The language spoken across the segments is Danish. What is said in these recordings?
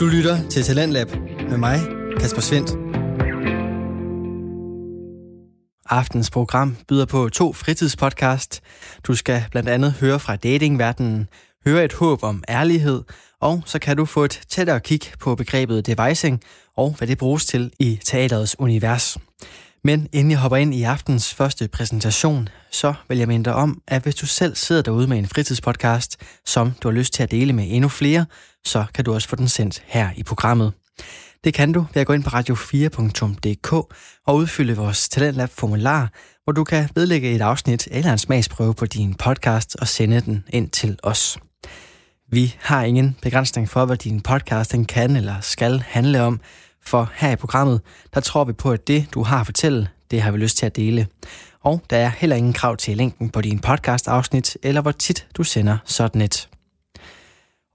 Du lytter til Talentlab med mig, Kasper Svendt. Aftens program byder på to fritidspodcast. Du skal blandt andet høre fra datingverdenen, høre et håb om ærlighed, og så kan du få et tættere kig på begrebet devicing og hvad det bruges til i teaterets univers. Men inden jeg hopper ind i aftens første præsentation, så vil jeg minde dig om, at hvis du selv sidder derude med en fritidspodcast, som du har lyst til at dele med endnu flere, så kan du også få den sendt her i programmet. Det kan du ved at gå ind på radio4.dk og udfylde vores Talentlab-formular, hvor du kan vedlægge et afsnit eller en smagsprøve på din podcast og sende den ind til os. Vi har ingen begrænsning for, hvad din podcast den kan eller skal handle om, for her i programmet, der tror vi på, at det, du har at fortælle, det har vi lyst til at dele. Og der er heller ingen krav til linken på din podcast-afsnit, eller hvor tit du sender sådan et.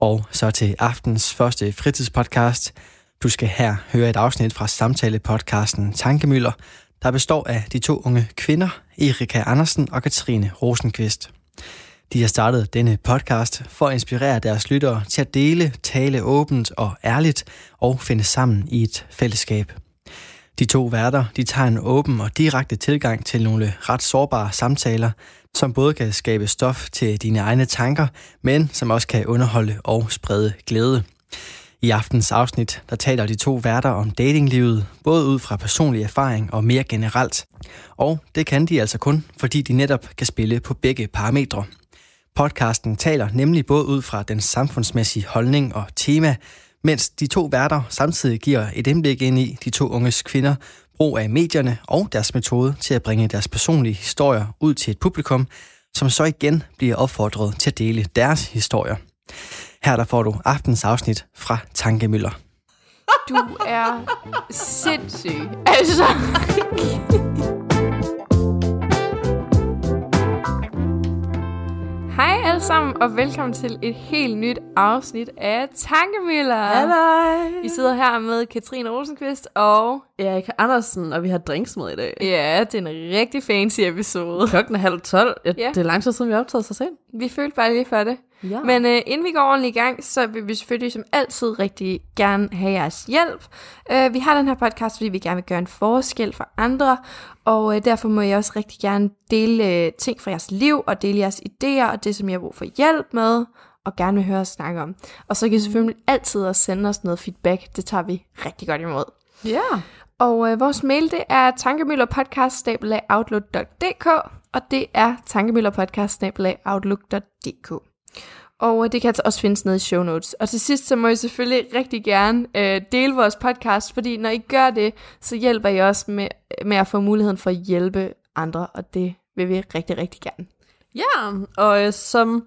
Og så til aftens første fritidspodcast. Du skal her høre et afsnit fra samtale-podcasten Tankemøller, der består af de to unge kvinder, Erika Andersen og Katrine Rosenqvist. De har startet denne podcast for at inspirere deres lyttere til at dele, tale åbent og ærligt og finde sammen i et fællesskab. De to værter de tager en åben og direkte tilgang til nogle ret sårbare samtaler, som både kan skabe stof til dine egne tanker, men som også kan underholde og sprede glæde. I aftens afsnit, der taler de to værter om datinglivet, både ud fra personlig erfaring og mere generelt. Og det kan de altså kun, fordi de netop kan spille på begge parametre. Podcasten taler nemlig både ud fra den samfundsmæssige holdning og tema, mens de to værter samtidig giver et indblik ind i de to unges kvinder, brug af medierne og deres metode til at bringe deres personlige historier ud til et publikum, som så igen bliver opfordret til at dele deres historier. Her der får du aftens afsnit fra Tankemøller. Du er sindssyg. Altså. Hej alle sammen, og velkommen til et helt nyt afsnit af Tankemøller. Halløj. Vi sidder her med Katrine Rosenqvist og... Erik Andersen, og vi har drinks med i dag. Ja, det er en rigtig fancy episode. Klokken er halv tolv. Ja, Ja. Det er lang tid siden, vi har optaget så sent. Vi følte bare lige for det. Ja. Men uh, inden vi går ordentligt i gang, så vil vi selvfølgelig som altid rigtig gerne have jeres hjælp. Uh, vi har den her podcast, fordi vi gerne vil gøre en forskel for andre, og uh, derfor må jeg også rigtig gerne dele uh, ting fra jeres liv, og dele jeres idéer, og det som jeg har brug for hjælp med, og gerne vil høre os snakke om. Og så kan I selvfølgelig altid også sende os noget feedback, det tager vi rigtig godt imod. Ja. Og øh, vores mail, det er tankemøllerpodcast.outlook.dk, og det er tankemøllerpodcast.outlook.dk. Og øh, det kan altså også findes nede i show notes. Og til sidst, så må I selvfølgelig rigtig gerne øh, dele vores podcast, fordi når I gør det, så hjælper I også med, med at få muligheden for at hjælpe andre, og det vil vi rigtig, rigtig gerne. Ja, og øh, som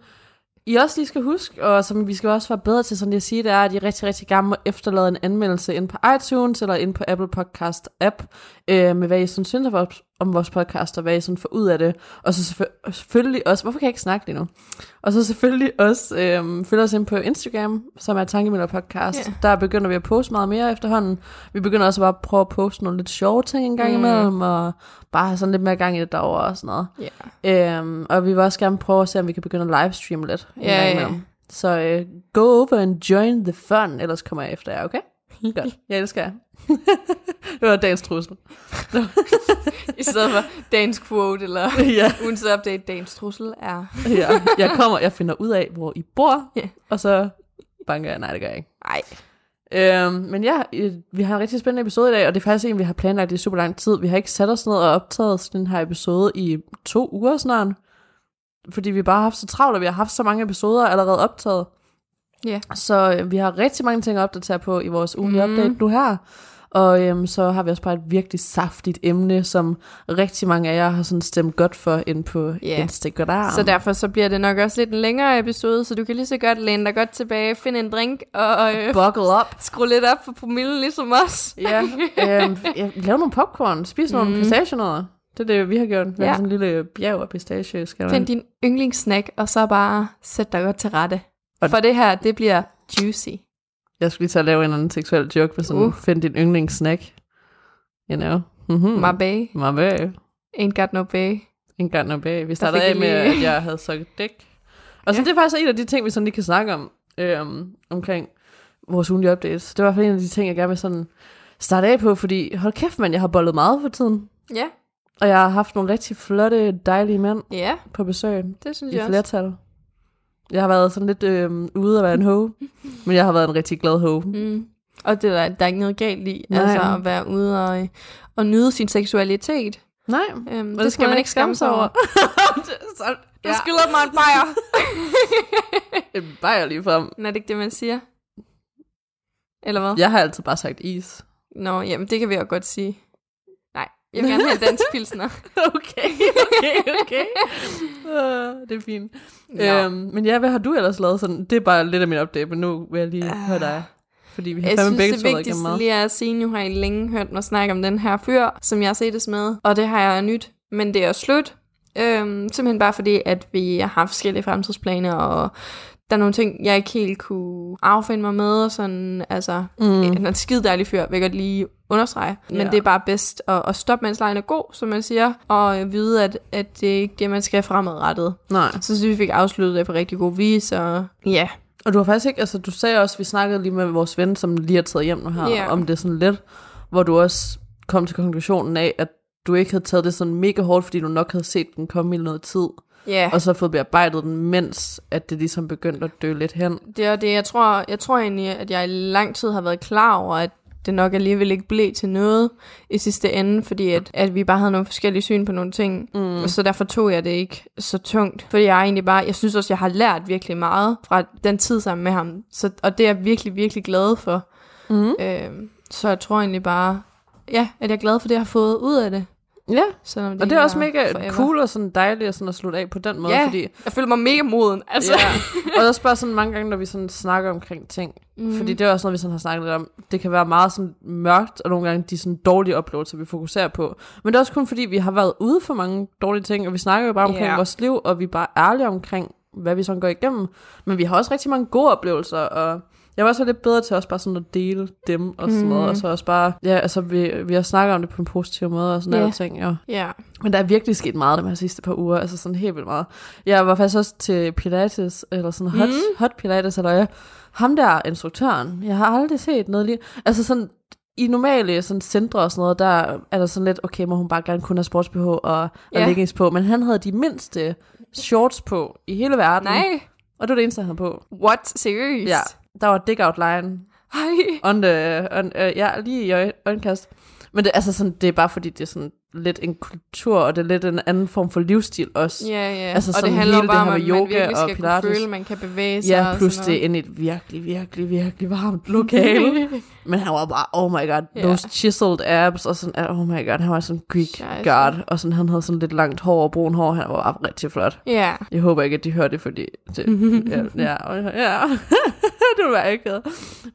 I også lige skal huske, og som vi skal også være bedre til som at sige, det er, at I rigtig, rigtig gerne må efterlade en anmeldelse ind på iTunes eller ind på Apple Podcast app, øh, med hvad I sådan synes om vores, om vores podcast, og hvad I sådan får ud af det. Og så selvfø- selvfølgelig også, hvorfor kan jeg ikke snakke lige nu? Og så selvfølgelig også øh, følg os ind på Instagram, som er Tankemøller Podcast. Ja. Der begynder vi at poste meget mere efterhånden. Vi begynder også bare at prøve at poste nogle lidt sjove ting en gang Mm. imellem, og bare have sådan lidt mere gang i det derovre og sådan noget. Ja. Øhm, og vi vil også gerne prøve at se, om vi kan begynde at livestreame lidt. en Ja, gang imellem. Så øh, go over and join the fun, ellers kommer jeg efter jer, okay? Godt. Ja, det skal jeg. Det var dagens trussel. I stedet for dagens quote, eller ja, ugens update, dagens trussel er... ja, jeg kommer, jeg finder ud af, hvor I bor, Ja. og så banker jeg. Nej, det gør jeg ikke. Ej, Øhm, men ja, vi har en rigtig spændende episode i dag, og det er faktisk en, vi har planlagt i super lang tid. Vi har ikke sat os ned og optaget den her episode i to uger snart. Fordi vi bare har haft så travlt, og vi har haft så mange episoder allerede optaget. Ja. Så øh, vi har rigtig mange ting at opdatere på i vores ugenlige mm. update nu her. Og øhm, så har vi også bare et virkelig saftigt emne, som rigtig mange af jer har sådan stemt godt for ind på Ja. Instagram. Så derfor så bliver det nok også lidt en længere episode, så du kan lige så godt læne dig godt tilbage, finde en drink og øh, Buckle up. skrue lidt op for promillen ligesom os. Ja, øhm, ja, lav nogle popcorn, spis nogle Mm. pistachionødder. Det er det, vi har gjort. Vi Ja. har sådan en lille bjerg af pistache, skal Find din yndlingssnack, og så bare sæt dig godt til rette. Og- For det her, det bliver juicy. Jeg skulle lige tage at lave en eller anden seksuel joke med sådan, Uh. find din yndlingssnack. You know. Mm-hmm. My bae, My bae. ain't got no bae. En gang no bae. Vi startede af med, lige- at jeg havde sucket dæk. Og så Ja. det er faktisk en af de ting, vi sådan lige kan snakke om, øhm, omkring vores ugenlige updates. Det var i hvert fald en af de ting, jeg gerne vil sådan starte af på, fordi hold kæft, man, jeg har bollet meget for tiden. Ja, Og jeg har haft nogle rigtig flotte, dejlige mænd ja, på besøg det synes i jeg også. Jeg har været sådan lidt øh, ude at være en hoe, men jeg har været en rigtig glad hoe. Mm. Og det der, der er ikke noget galt i, Nej. altså at være ude og, og nyde sin seksualitet. Nej, Øhm, og det skal man ikke skamme sig over. Så, Du skylder mig en bajer. en bajer lige frem. Er det ikke det, man siger? Eller hvad? Jeg har altid bare sagt is. Nå, jamen det kan vi jo godt sige. Jeg vil gerne have en dansk pilsner. Okay, okay, okay. uh, det er fint. Nå. Øhm, men ja, hvad har du ellers lavet sådan? Det er bare lidt af min update, men nu vil jeg lige uh, høre dig. Fordi vi har Jeg synes, begge det vigtigste meget. lige er at sige, nu har I længe hørt mig snakke om den her fyr, som jeg ses med, og det har jeg nyt, men det er slut. Øhm, simpelthen bare fordi, at vi har forskellige fremtidsplaner, og der er nogle ting, jeg ikke helt kunne affinde mig med, og sådan, altså, mm. han er en skide dejlig fyr, vil jeg godt lige understrege. Men Ja. det er bare bedst at, at stoppe, mens lejen er god, som man siger, og vide, at, at det er ikke det, man skal fremadrettet. Nej. Så synes vi fik afsluttet det på rigtig god vis, og ja, Og du har faktisk ikke, altså du sagde også, vi snakkede lige med vores ven, som lige er taget hjem nu her, Ja. om det sådan lidt, hvor du også kom til konklusionen af, at du ikke havde taget det sådan mega hårdt, fordi du nok havde set den komme i noget tid, ja. og så fået bearbejdet den, mens at det ligesom begyndte at dø lidt hen. Det er det, jeg tror, jeg tror egentlig, at jeg i lang tid har været klar over, at det nok alligevel ikke blev til noget i sidste ende, fordi at, at vi bare havde nogle forskellige syn på nogle ting, mm. og så derfor tog jeg det ikke så tungt, fordi jeg egentlig bare, jeg synes også, jeg har lært virkelig meget fra den tid sammen med ham, så, og det er jeg virkelig, virkelig glad for. Mm. Øhm, så jeg tror egentlig bare, ja, at jeg er glad for det, jeg har fået ud af det. Ja, Selvom og det er også mega forever. cool og sådan dejligt at, sådan at slutte af på den måde, Ja, fordi jeg føler mig mega moden, altså. Ja, og også bare sådan mange gange, når vi sådan snakker omkring ting. Mm. Fordi det er også noget, vi sådan har snakket lidt om. Det kan være meget sådan mørkt, og nogle gange de sådan dårlige oplevelser, vi fokuserer på. Men det er også kun fordi, vi har været ude for mange dårlige ting, og vi snakker jo bare omkring Ja. vores liv, og vi er bare ærlige omkring, hvad vi sådan går igennem. Men vi har også rigtig mange gode oplevelser, og jeg var også lidt bedre til også bare sådan at dele dem og sådan noget, og så også bare, ja, altså vi, vi har snakket om det på en positiv måde og sådan Ja. noget ting, ja. Ja, Men der er virkelig sket meget de her sidste par uger, altså sådan helt vildt meget. Jeg var faktisk også til Pilates, eller sådan hot, mm. hot Pilates, eller jeg. Ham der, instruktøren, jeg har aldrig set noget lige. Altså sådan, i normale sådan centre og sådan noget, der er der sådan lidt, okay, må hun bare gerne kun have sports-BH og, og Ja. leggings på, men han havde de mindste shorts på i hele verden. nej, Og det var det eneste, han havde på. what, seriøst? Ja, der var dig out line Hej. on the, on, uh, ja, lige i øje- øjenkast. Men det, altså sådan, det er bare fordi, det er sådan lidt en kultur, og det er lidt en anden form for livsstil også. Ja, ja. Altså Altså, og det handler hele bare det her om, med man yoga virkelig og skal pilates. kunne føle, man kan bevæge sig. Ja, plus det er inde i et virkelig, virkelig, virkelig varmt lokale. Men han var bare, oh my god, Ja. those chiseled abs, og sådan, oh my god, han var sådan Greek Scheisse. god, og sådan, han havde sådan lidt langt hår og brun hår, han var bare rigtig flot. Ja. Jeg håber ikke, at de hører det, fordi det, ja, ja, ja. det være ikke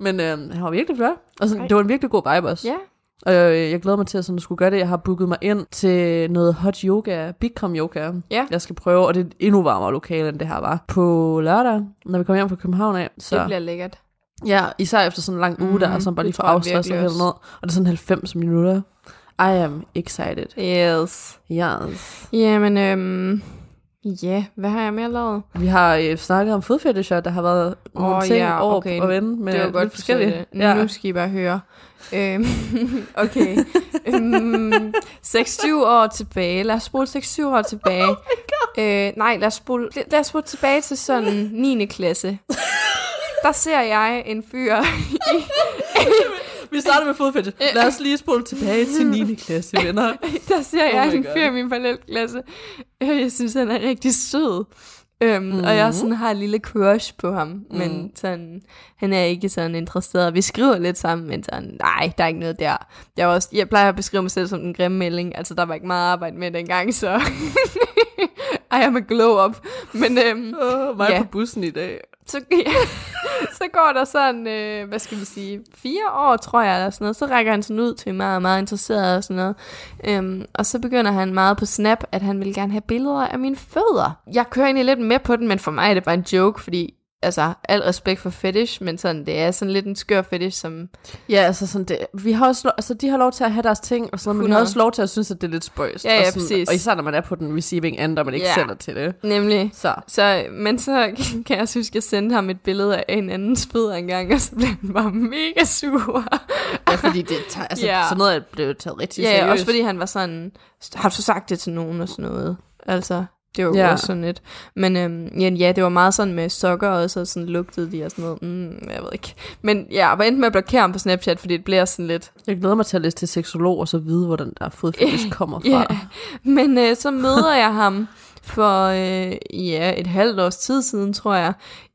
Men øh, han var virkelig flot, og sådan, Ej. det var en virkelig god vibe også. Ja. Og jeg, jeg glæder mig til at sådan, skulle gøre det. Jeg har booket mig ind til noget hot yoga, Bikram yoga. Ja. Jeg skal prøve, og det er et endnu varmere lokale, end det her var. På lørdag, når vi kommer hjem fra København af. Så, Det bliver lækkert. Ja, især efter sådan en lang uge, der er sådan bare lige for tror jeg afstress og virkelig helt ned. Og det er sådan 90 minutter. I am excited. Yes. Yes. Jamen, øhm, ja, hvad har jeg mere lavet? Vi har øh, snakket om fodfetisher, der har været nogle Åh, ting ja, over okay. at vende med det var godt forskellige. Ja. Nu skal I bare høre. Øhm, okay. øhm, 6-7 år tilbage. Lad os spole 6-7 år tilbage. Oh øh, nej, lad os, spole, lad os spole tilbage til sådan 9. klasse. Der ser jeg en fyr i, Vi starter med fodfetish. Lad os lige spole tilbage til 9. klasse, venner. der ser Oh jeg en fyr i min parallelklasse. Øh, Jeg synes, han er rigtig sød. Øhm, mm. Og jeg sådan har en lille crush på ham, mm. men sådan, han er ikke sådan interesseret. Vi skriver lidt sammen, men sådan, nej, der er ikke noget der. Jeg, var også, jeg plejer at beskrive mig selv som en grimme melding, altså der var ikke meget arbejde med dengang, så I am a glow up. Men øhm, Oh, mig Ja. på bussen i dag så, ja, så går der sådan, øh, hvad skal vi sige, fire år, tror jeg, eller sådan noget. Så rækker han sådan ud til mig, og meget interesseret og sådan noget. Øhm, og så begynder han meget på Snap, at han vil gerne have billeder af mine fødder. Jeg kører egentlig lidt med på den, men for mig er det bare en joke, fordi altså, al respekt for fetish, men sådan, det er sådan lidt en skør fetish, som... Ja, altså sådan det, vi har også, lov- altså de har lov til at have deres ting, og sådan, men vi har 100. også lov til at synes, at det er lidt spøjst. Ja, ja, og, sådan, præcis. og især når man er på den receiving end, og man ikke Ja. sælger til det. Nemlig. Så. Så, men så kan jeg også huske, at jeg sendte ham et billede af en anden spæder engang, og så blev han bare mega sur. Ja, fordi det tager, altså, Ja. sådan noget blevet taget rigtig ja, seriøst. også fordi han var sådan, har du så sagt det til nogen og sådan noget? Altså, det var Ja. også sådan lidt. Men øhm, ja, ja, det var meget sådan med sokker, og så sådan lugtede de og sådan noget. Mm, jeg ved ikke. Men ja, jeg var endte med at blokere ham på Snapchat, fordi det bliver sådan lidt... Jeg glæder mig til at læse til seksolog, og så vide, hvor den der fodfetish kommer fra. Ja, men øh, så møder jeg ham for øh, ja, et halvt års tid siden, tror jeg,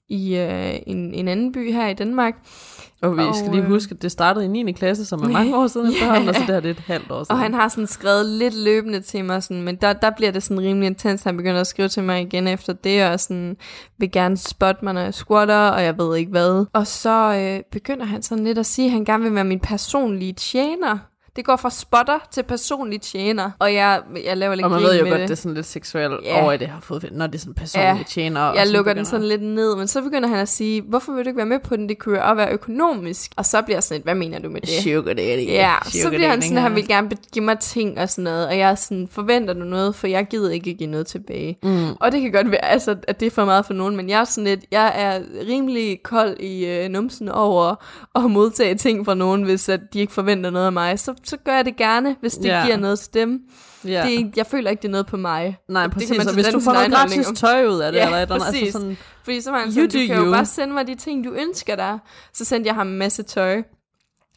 i øh, en, en anden by her i Danmark. Og vi Og, skal lige øh, huske, at det startede i 9. klasse, som er mange år siden efterhånden, og så det her det er et halvt år siden. Og han har sådan skrevet lidt løbende til mig, sådan, men der, der bliver det sådan rimelig intens. Han begynder at skrive til mig igen efter det, og sådan, vil gerne spotte mig, når jeg squatter, og jeg ved ikke hvad. Og så øh, begynder han sådan lidt at sige, at han gerne vil være min personlige tjener. Det går fra spotter til personlig tjener, og jeg, jeg laver lidt og man ved jo godt, det. det er sådan lidt seksuelt Ja. over i det her fodfetish, når det er sådan personlige Ja. tjener. Jeg lukker den sådan lidt ned, men så begynder han at sige, hvorfor vil du ikke være med på den? Det kunne jo også være økonomisk. Og så bliver jeg sådan lidt, hvad mener du med det? Sugar daddy. Ja, så Sugar bliver han sådan, at han vil gerne give mig ting og sådan noget, og jeg sådan, forventer du noget, for jeg gider ikke give noget tilbage. Mm. Og det kan godt være, altså, at det er for meget for nogen, men jeg er sådan lidt, jeg er rimelig kold i øh, numsen over at modtage ting fra nogen, hvis at de ikke forventer noget af mig. Så, så gør jeg det gerne, hvis det Ja. giver noget til dem. Ja. Det jeg føler ikke, det er noget på mig. Nej, det kan præcis. og tage hvis du får noget gratis om. tøj ud af det, Ja, eller et eller andet, altså sådan, Fordi så var han sådan, du kan jo you. bare sende mig de ting, du ønsker dig. Så sendte jeg ham en masse tøj.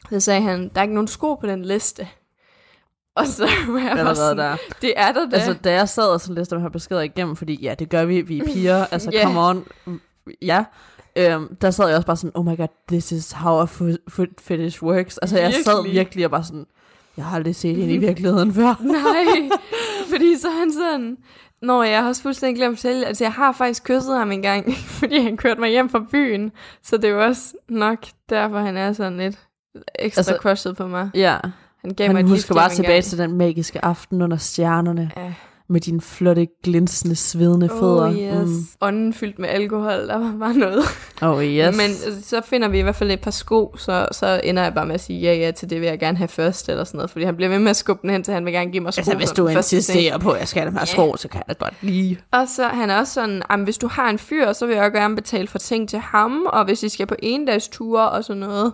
Så sagde han, der er ikke nogen sko på den liste. Og så var jeg bare sådan, der. det er der da. Altså, da jeg sad og så læste de her beskeder igennem, fordi ja, det gør vi, vi er piger, altså Ja. come on, ja, øhm, der sad jeg også bare sådan, oh my god, this is how a foot, fetish works. Altså, jeg sad Virkelig. virkelig og bare sådan, jeg har aldrig set hende i virkeligheden før. Nej, fordi så er han sådan... Nå, jeg har også fuldstændig glemt at fortælle, altså jeg har faktisk kysset ham en gang, fordi han kørte mig hjem fra byen, så det var også nok derfor, han er sådan lidt ekstra Altså- crushed på mig. Ja, Han gav mig han et husker bare tilbage engang. til den magiske aften under stjernerne, Ja. Med dine flotte, glinsende, svedende fødder. Oh yes. Mm. Ånden fyldt med alkohol, der var bare noget. Oh yes. Men altså, så finder vi i hvert fald et par sko, så, så ender jeg bare med at sige ja, ja til det vil jeg gerne have først, eller sådan noget. Fordi han bliver ved med at skubbe den hen, til han vil gerne give mig sko. altså, hvis du insisterer på, at jeg skal have dem her sko, så kan jeg da godt lige. Og så han er også sådan, "Jamen, hvis du har en fyr, så vil jeg også gerne betale for ting til ham, og hvis I skal på endagsture og sådan noget.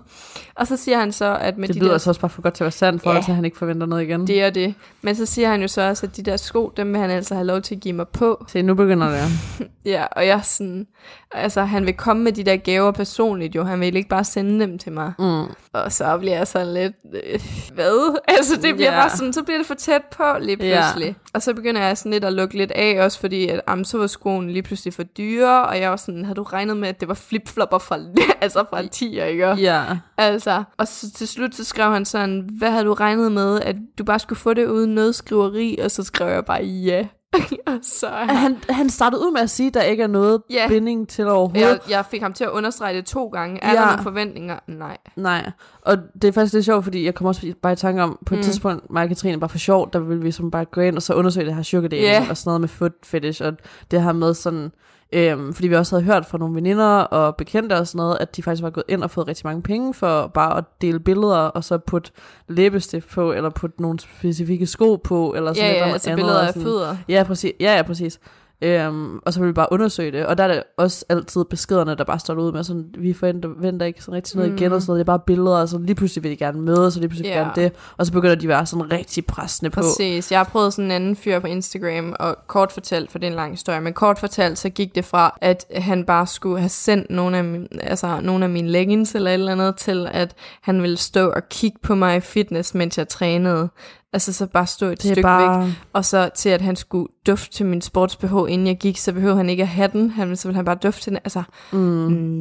Og så siger han så, at med Det de lyder der, altså også bare for godt til at være sandt, for Ja. ja. at han ikke forventer noget igen. det og det. Men så siger han jo så også, at de der sko, dem vil han altså have lov til at give mig på. Se, nu begynder det. Ja, og jeg sådan, altså han vil komme med de der gaver personligt jo, han vil ikke bare sende dem til mig. Mm. Og så bliver jeg sådan lidt, øh, hvad? Altså det bliver Ja. bare sådan, så bliver det for tæt på lige pludselig. Og så begynder jeg sådan lidt at lukke lidt af, også fordi at, am, så var skoen lige pludselig for dyre, og jeg var sådan, har du regnet med, at det var flipflopper fra, altså fra 10'er, ikke? Ja. Altså, og så til slut så skrev han sådan, hvad havde du regnet med, at du bare skulle få det uden noget skriveri, og så skrev jeg bare ja. og så er han, Han, han startede ud med at sige, at der ikke er noget Ja. binding til overhovedet. jeg, jeg fik ham til at understrege det to gange. Er Ja. der nogle forventninger? Nej. Nej, og det er faktisk lidt sjovt, fordi jeg kommer også bare i tanke om, på et Mm. mm. tidspunkt, mig og Katrine, bare for sjov, der ville vi som bare gå ind og så undersøge det her sugar dating, Ja. og sådan noget med foot fetish, og det her med sådan, øhm, fordi vi også havde hørt fra nogle veninder og bekendte og sådan noget, at de faktisk var gået ind og fået rigtig mange penge for bare at dele billeder, og så putte læbestift på, eller putte nogle specifikke sko på, eller sådan Ja, et eller ja, altså andet, billeder af fødder. Ja, præcis. Ja, ja, præcis. Øhm, og så vil vi bare undersøge det. Og der er det også altid beskederne, der bare står ud med sådan, vi forventer venter ikke sådan rigtig noget mm. igen, og sådan noget. Det er bare billeder, og så lige pludselig vil de gerne mødes, og lige pludselig yeah. gerne det. Og så begynder de at være sådan rigtig pressende på. Præcis. Jeg har prøvet sådan en anden fyr på Instagram, og kort fortalt, for det er en lang historie, men kort fortalt, så gik det fra, at han bare skulle have sendt nogle af, min, altså, nogle af mine leggings eller et eller andet, til at han ville stå og kigge på mig i fitness, mens jeg trænede. Altså så bare stå et Det stykke bare... væk. Og så til, at han skulle dufte til min sports-BH, inden jeg gik, så behøvede han ikke at have den. Han, så ville han bare dufte til den. Altså, Mm.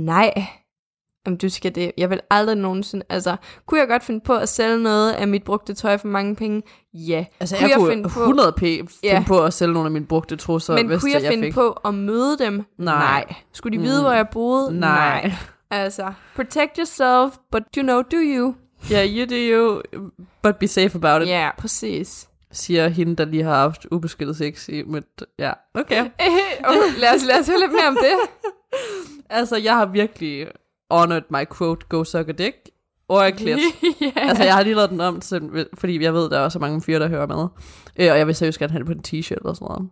nej. Om du skal det. Jeg vil aldrig nogensinde... Altså, kunne jeg godt finde på at sælge noget af mit brugte tøj for mange penge? Ja. Altså, Kunne jeg, jeg kunne finde på- 100 p finde Ja. på at sælge nogle af mine brugte trusser, Men hvis kunne det, jeg finde fik. på at møde dem? Nej. Skulle de vide, Mm. hvor jeg boede? Nej. Altså, protect yourself, but you know, do you? Ja, yeah, you do you, but be safe about it, Ja, yeah, præcis. siger hende, der lige har haft ubeskyttet sex i mit... Ja, okay. okay, lad, os, lad os høre lidt mere om det. Altså, jeg har virkelig honored my quote, go suck a dick, or a clit. ja. Altså, jeg har lige lavet den om, til, fordi jeg ved, der er også mange fyre, der hører med. Øh, og jeg vil seriøst gerne have det på en t-shirt eller sådan noget.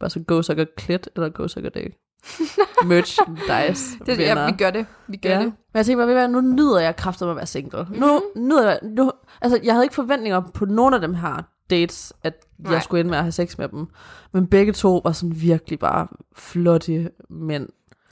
Bare så go suck a clit, eller go suck a dick. Merchandise. det, ja, vi gør det. Vi gør Ja. det. Men jeg tænker bare, nu nyder jeg kraftigt at være single. Mm-hmm. Nu nyder jeg, nu, altså jeg havde ikke forventninger på nogen af dem her dates, at Nej. Jeg skulle ind med at have sex med dem. Men begge to var sådan virkelig bare flotte mænd.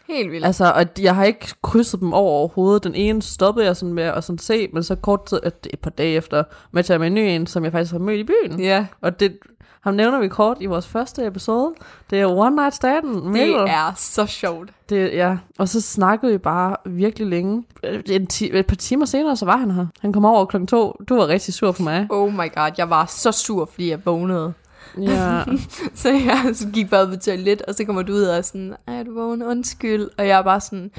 Helt vildt. Altså, og jeg har ikke krydset dem over overhovedet. Den ene stoppede jeg sådan med at sådan se, men så kort tid, et, et par dage efter, matcher jeg med en ny en, som jeg faktisk har mødt i byen. ja, Og det, ham nævner vi kort i vores første episode. Det er One Night Stand. det Mikkel. er så sjovt. Det, ja, og så snakkede vi bare virkelig længe. En ti- et par timer senere, så var han her. Han kom over klokken to. Du var rigtig sur på mig. Oh my god, jeg var så sur, fordi jeg vågnede. Ja, Så jeg så gik bare på toilet, og så kommer du ud og er sådan, ej, du vågen, undskyld. Og jeg er bare sådan,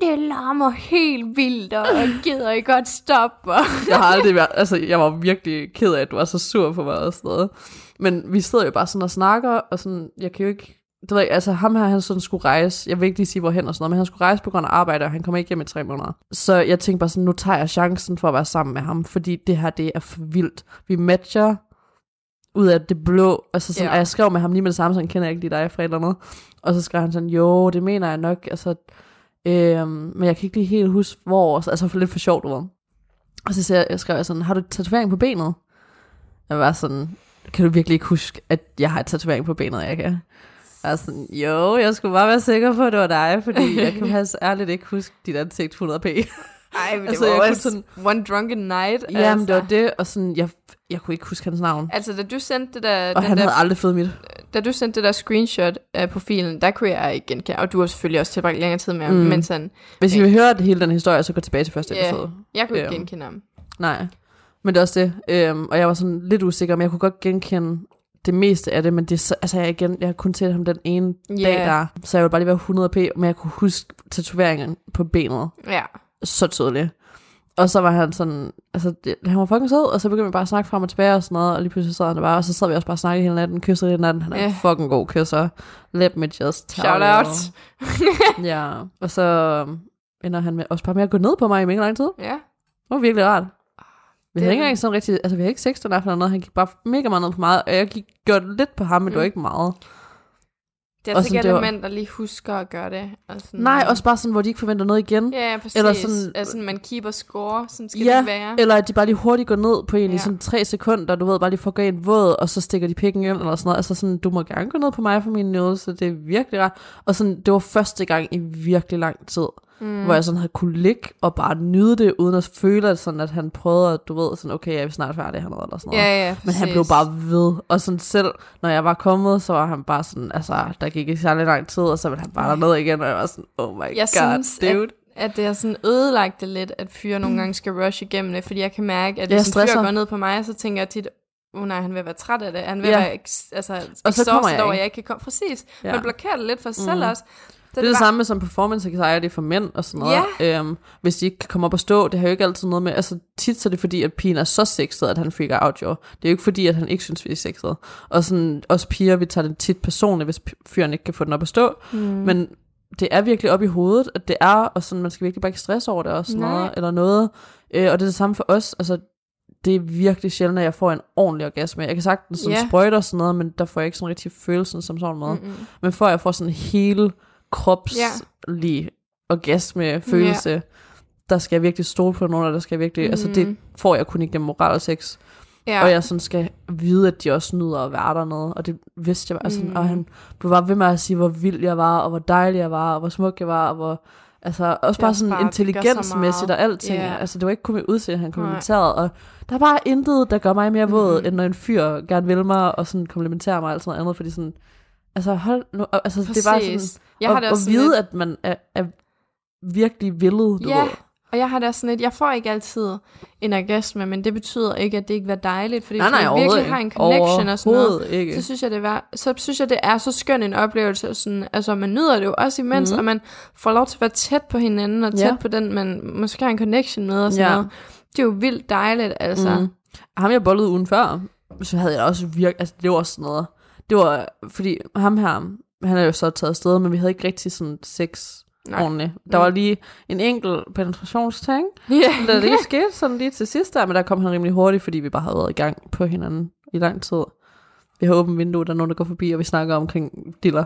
det larmer helt vildt, og jeg gider ikke godt stoppe. Og jeg har aldrig været, altså jeg var virkelig ked af, at du var så sur på mig og sådan noget. Men vi sidder jo bare sådan og snakker, og sådan, jeg kan jo ikke, det ved jeg, altså ham her, han sådan skulle rejse, jeg vil ikke lige sige hvorhen og sådan noget, men han skulle rejse på grund af arbejde, og han kommer ikke hjem i tre måneder. Så jeg tænkte bare sådan, nu tager jeg chancen for at være sammen med ham, fordi det her, det er for vildt. Vi matcher ud af det blå, altså sådan, Ja. ja. og jeg skrev med ham lige med det samme, så han kender jeg ikke lige dig fra et eller andet. Og så skrev han sådan, jo, det mener jeg nok, altså, øhm, men jeg kan ikke lige helt huske, hvor, altså for lidt for sjovt, du ved. Og så siger jeg, skrev jeg sådan, har du tatovering på benet? Jeg var sådan, kan du virkelig ikke huske, at jeg har et tatovering på benet, jeg kan? Jeg var sådan, jo, jeg skulle bare være sikker på, at det var dig, fordi jeg kan faktisk ærligt ikke huske dit ansigt 100p. Ej, men det Altså, altså, var jeg kunne også sådan- one drunken night. Jamen, det var altså. det, og sådan, jeg, jeg kunne ikke huske hans navn. Altså, da du sendte det der, Og den han der, havde aldrig fået mit. Da du sendte det der screenshot af profilen, der kunne jeg ikke genkende, og du har selvfølgelig også tilbragt længere tid med ham, Mm. men sådan, Hvis I vil høre det hele den historie, så gå tilbage til første Ja. episode. jeg kunne ikke Øhm. genkende ham. Nej, men det er også det. Øhm, og jeg var sådan lidt usikker, men jeg kunne godt genkende det meste af det, men det så, altså jeg, igen, jeg har kun set ham den ene Ja. dag der, så jeg ville bare lige være 100p, men jeg kunne huske tatoveringen på benet Ja, så tydeligt. Og så var han sådan, altså det, han var fucking sød, og så begyndte vi bare at snakke frem og tilbage og sådan noget, og lige pludselig sad han der bare, og så sad vi også bare og snakkede hele natten, kyssede hele natten, han er en fucking god kysser. Let me just tell shout you. out. ja, og så øhm, ender han med, også bare med at gå ned på mig i mega lang tid. Ja, Det var virkelig rart. Vi Det havde ikke engang sådan rigtig, altså vi havde ikke sex den aften eller noget, han gik bare mega meget ned på mig, og jeg gik, gjorde lidt på ham, men mm. det var Mm. ikke meget. Det er altså ikke alle mænd, der lige husker at gøre det. Og sådan, Nej, også bare sådan, hvor de ikke forventer noget igen. Ja, præcis. eller sådan- altså, man keeper score, sådan skal Ja, det være. Eller at de bare lige hurtigt går ned på en ja. i sådan tre sekunder, du ved, bare lige får gå en våd, og så stikker de pikken ind, eller sådan noget. Altså sådan, du må gerne gå ned på mig for min nydelse, det er virkelig rart. Og sådan, det var første gang i virkelig lang tid, mm. hvor jeg sådan havde kunne ligge og bare nyde det, uden at føle, at, sådan, at han prøvede, at du ved, sådan, okay, jeg er snart færdig hernede, eller sådan noget. Ja, ja, Men han blev bare ved. Og sådan selv, når jeg var kommet, så var han bare sådan, altså, der gik ikke særlig lang tid, og så ville han bare derned igen, og jeg var sådan, oh my Jeg god, synes, dude. at, at det har sådan ødelagt det lidt, at fyre nogle gange skal rush igennem det, fordi jeg kan mærke, at hvis en fyr går ned på mig, så tænker jeg tit, oh nej, han vil være træt af det, han vil Ja. være altså, Og så kommer jeg over, ikke. jeg ikke kan komme. Præcis, Ja. ja. man blokerer det lidt for sig selv Mm. også. Det er det bare- samme som performance anxiety for mænd og sådan noget. Ja. Øhm, hvis de ikke kan komme op og stå, det har jo ikke altid noget med, altså tit så er det fordi, at pigen er så sexet, at han freaker out jo. Det er jo ikke fordi, at han ikke synes, vi er sexet. Og sådan, os piger, vi tager det tit personligt, hvis fyren ikke kan få den op at stå. Mm. Men det er virkelig op i hovedet, at det er, og sådan, man skal virkelig bare ikke stresse over det og sådan Nej. noget, eller noget. Øh, og det er det samme for os, altså det er virkelig sjældent, at jeg får en ordentlig orgasme. Jeg kan sagtens sådan Ja. sprøjte og sådan noget, men der får jeg ikke sådan rigtig følelsen som sådan noget. Mm-mm. Men at jeg får sådan hele kropslig orgasme følelse, ja. der skal jeg virkelig stole på nogen, og der skal jeg virkelig, mm. altså det får jeg kun igennem moral og sex. Ja. Ja. Og jeg sådan skal vide, at de også nyder at være dernede, og det vidste jeg, altså, Mm. mm. og han blev bare ved med at sige, hvor vild jeg var, og hvor dejlig jeg var, og hvor smuk jeg var, og hvor, altså også bare sådan bare- intelligensmæssigt og alting, Ja. altså det var ikke kun mit udseende, han Nej. kommenterede, og der er bare intet, der gør mig mere våd, Mhm. end når en fyr gerne vil mig, og sådan komplimenterer mig og alt sådan noget andet, fordi sådan, altså hold nu, altså det er bare sådan, Præcis. Jeg har det og også sådan vide, lidt- at man er, er virkelig villet, du Ja, ved. og jeg har det også sådan lidt, jeg får ikke altid en orgasme, men det betyder ikke, at det ikke var dejligt, fordi Nej, nej, hvis man virkelig har en ikke. connection og sådan noget, ikke. så synes jeg, det er, så synes jeg, det er så skøn en oplevelse. Sådan, altså, man nyder det jo også imens, mm. og man får lov til at være tæt på hinanden, og tæt Ja. på den, man måske har en connection med, og sådan Ja. noget. Det er jo vildt dejligt, altså. Mm. Ham jeg bollede ugen før, så havde jeg også virkelig, altså det var også sådan noget, det var, fordi ham her, han er jo så taget afsted, men vi havde ikke rigtig sådan sex Nej. ordentligt. Der var lige en enkelt penetrationsting, Ja. der lige skete sådan lige til sidst der, men der kom han rimelig hurtigt, fordi vi bare havde været i gang på hinanden i lang tid. Vi har åbent vindue, der er nogen, der går forbi, og vi snakker omkring diller.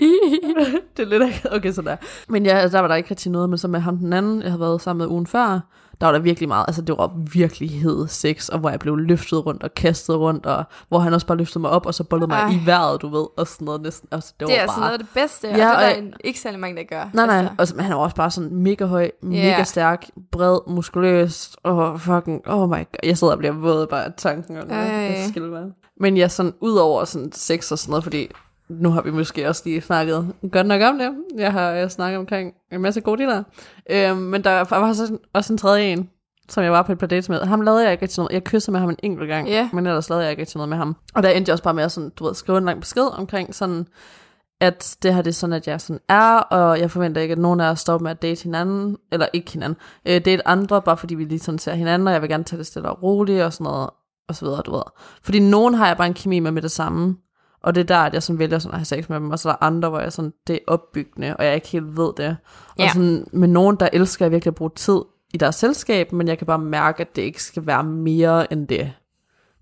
det er lidt. Okay, så der. Men ja, der var der ikke rigtig noget, men så med ham den anden, jeg havde været sammen med ugen før, der var der virkelig meget, altså det var virkelighed sex, og hvor jeg blev løftet rundt og kastet rundt, og hvor han også bare løftede mig op, og så bollede mig Ej. i vejret, du ved, og sådan noget næsten. Altså, det, Det er var altså bare... noget af det bedste, og Ja, det er og der jeg- en- ikke særlig mange, der gør. Nej, nej, Altså. og så- men han var også bare sådan mega høj, mega Ja. stærk, bred, muskuløs, og fucking, oh my god, jeg sidder og bliver våd bare af tanken om det, Ej. det skal være. Men jeg sådan, ud over sådan sex og sådan noget, fordi nu har vi måske også lige snakket godt nok om det. Jeg har jeg snakket omkring en masse gode dealer. Øhm, men der var så også en tredje en, som jeg var på et par dates med. Ham lavede jeg ikke rigtig noget. Jeg kyssede med ham en enkelt gang, Ja. men ellers lavede jeg ikke rigtig noget med ham. Og der endte jeg også bare med at sådan, du ved, skrive en lang besked omkring sådan, at det her det er sådan, at jeg sådan er, og jeg forventer ikke, at nogen af os står med at date hinanden, eller ikke hinanden, øh, date andre, bare fordi vi lige sådan ser hinanden, og jeg vil gerne tage det stille og roligt, og sådan noget, og så videre, du ved. Fordi nogen har jeg bare en kemi med med det samme, og det er der, at jeg sådan vælger sådan at have sex med dem, og så er der andre, hvor jeg sådan, det er opbyggende, og jeg ikke helt ved det. Og Ja. sådan, med nogen, der elsker jeg virkelig at bruge tid i deres selskab, men jeg kan bare mærke, at det ikke skal være mere end det,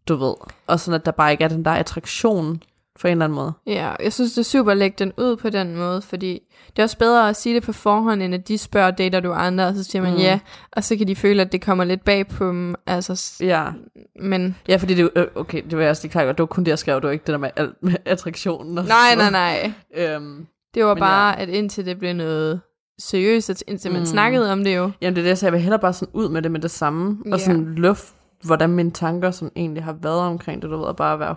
du ved. Og sådan, at der bare ikke er den der attraktion, for en eller anden måde. Ja, jeg synes, det er super at lægge den ud på den måde, fordi det er også bedre at sige det på forhånd, end at de spørger, dater du andre, og så siger man Mm. ja, og så kan de føle, at det kommer lidt bag på dem, altså, Ja, men ja fordi det, øh, okay, det var jeg også lige klar, det var kun det, jeg skrev, det var ikke det der med, alt, med attraktionen. Og nej, nej, noget. nej, Øhm, det var bare, ja. at indtil det blev noget seriøst, indtil man Mm. snakkede om det jo. Jamen det er det, så jeg vil hellere bare sådan ud med det med det samme, og sådan luft, hvordan mine tanker sådan egentlig har været omkring det, du ved, og bare være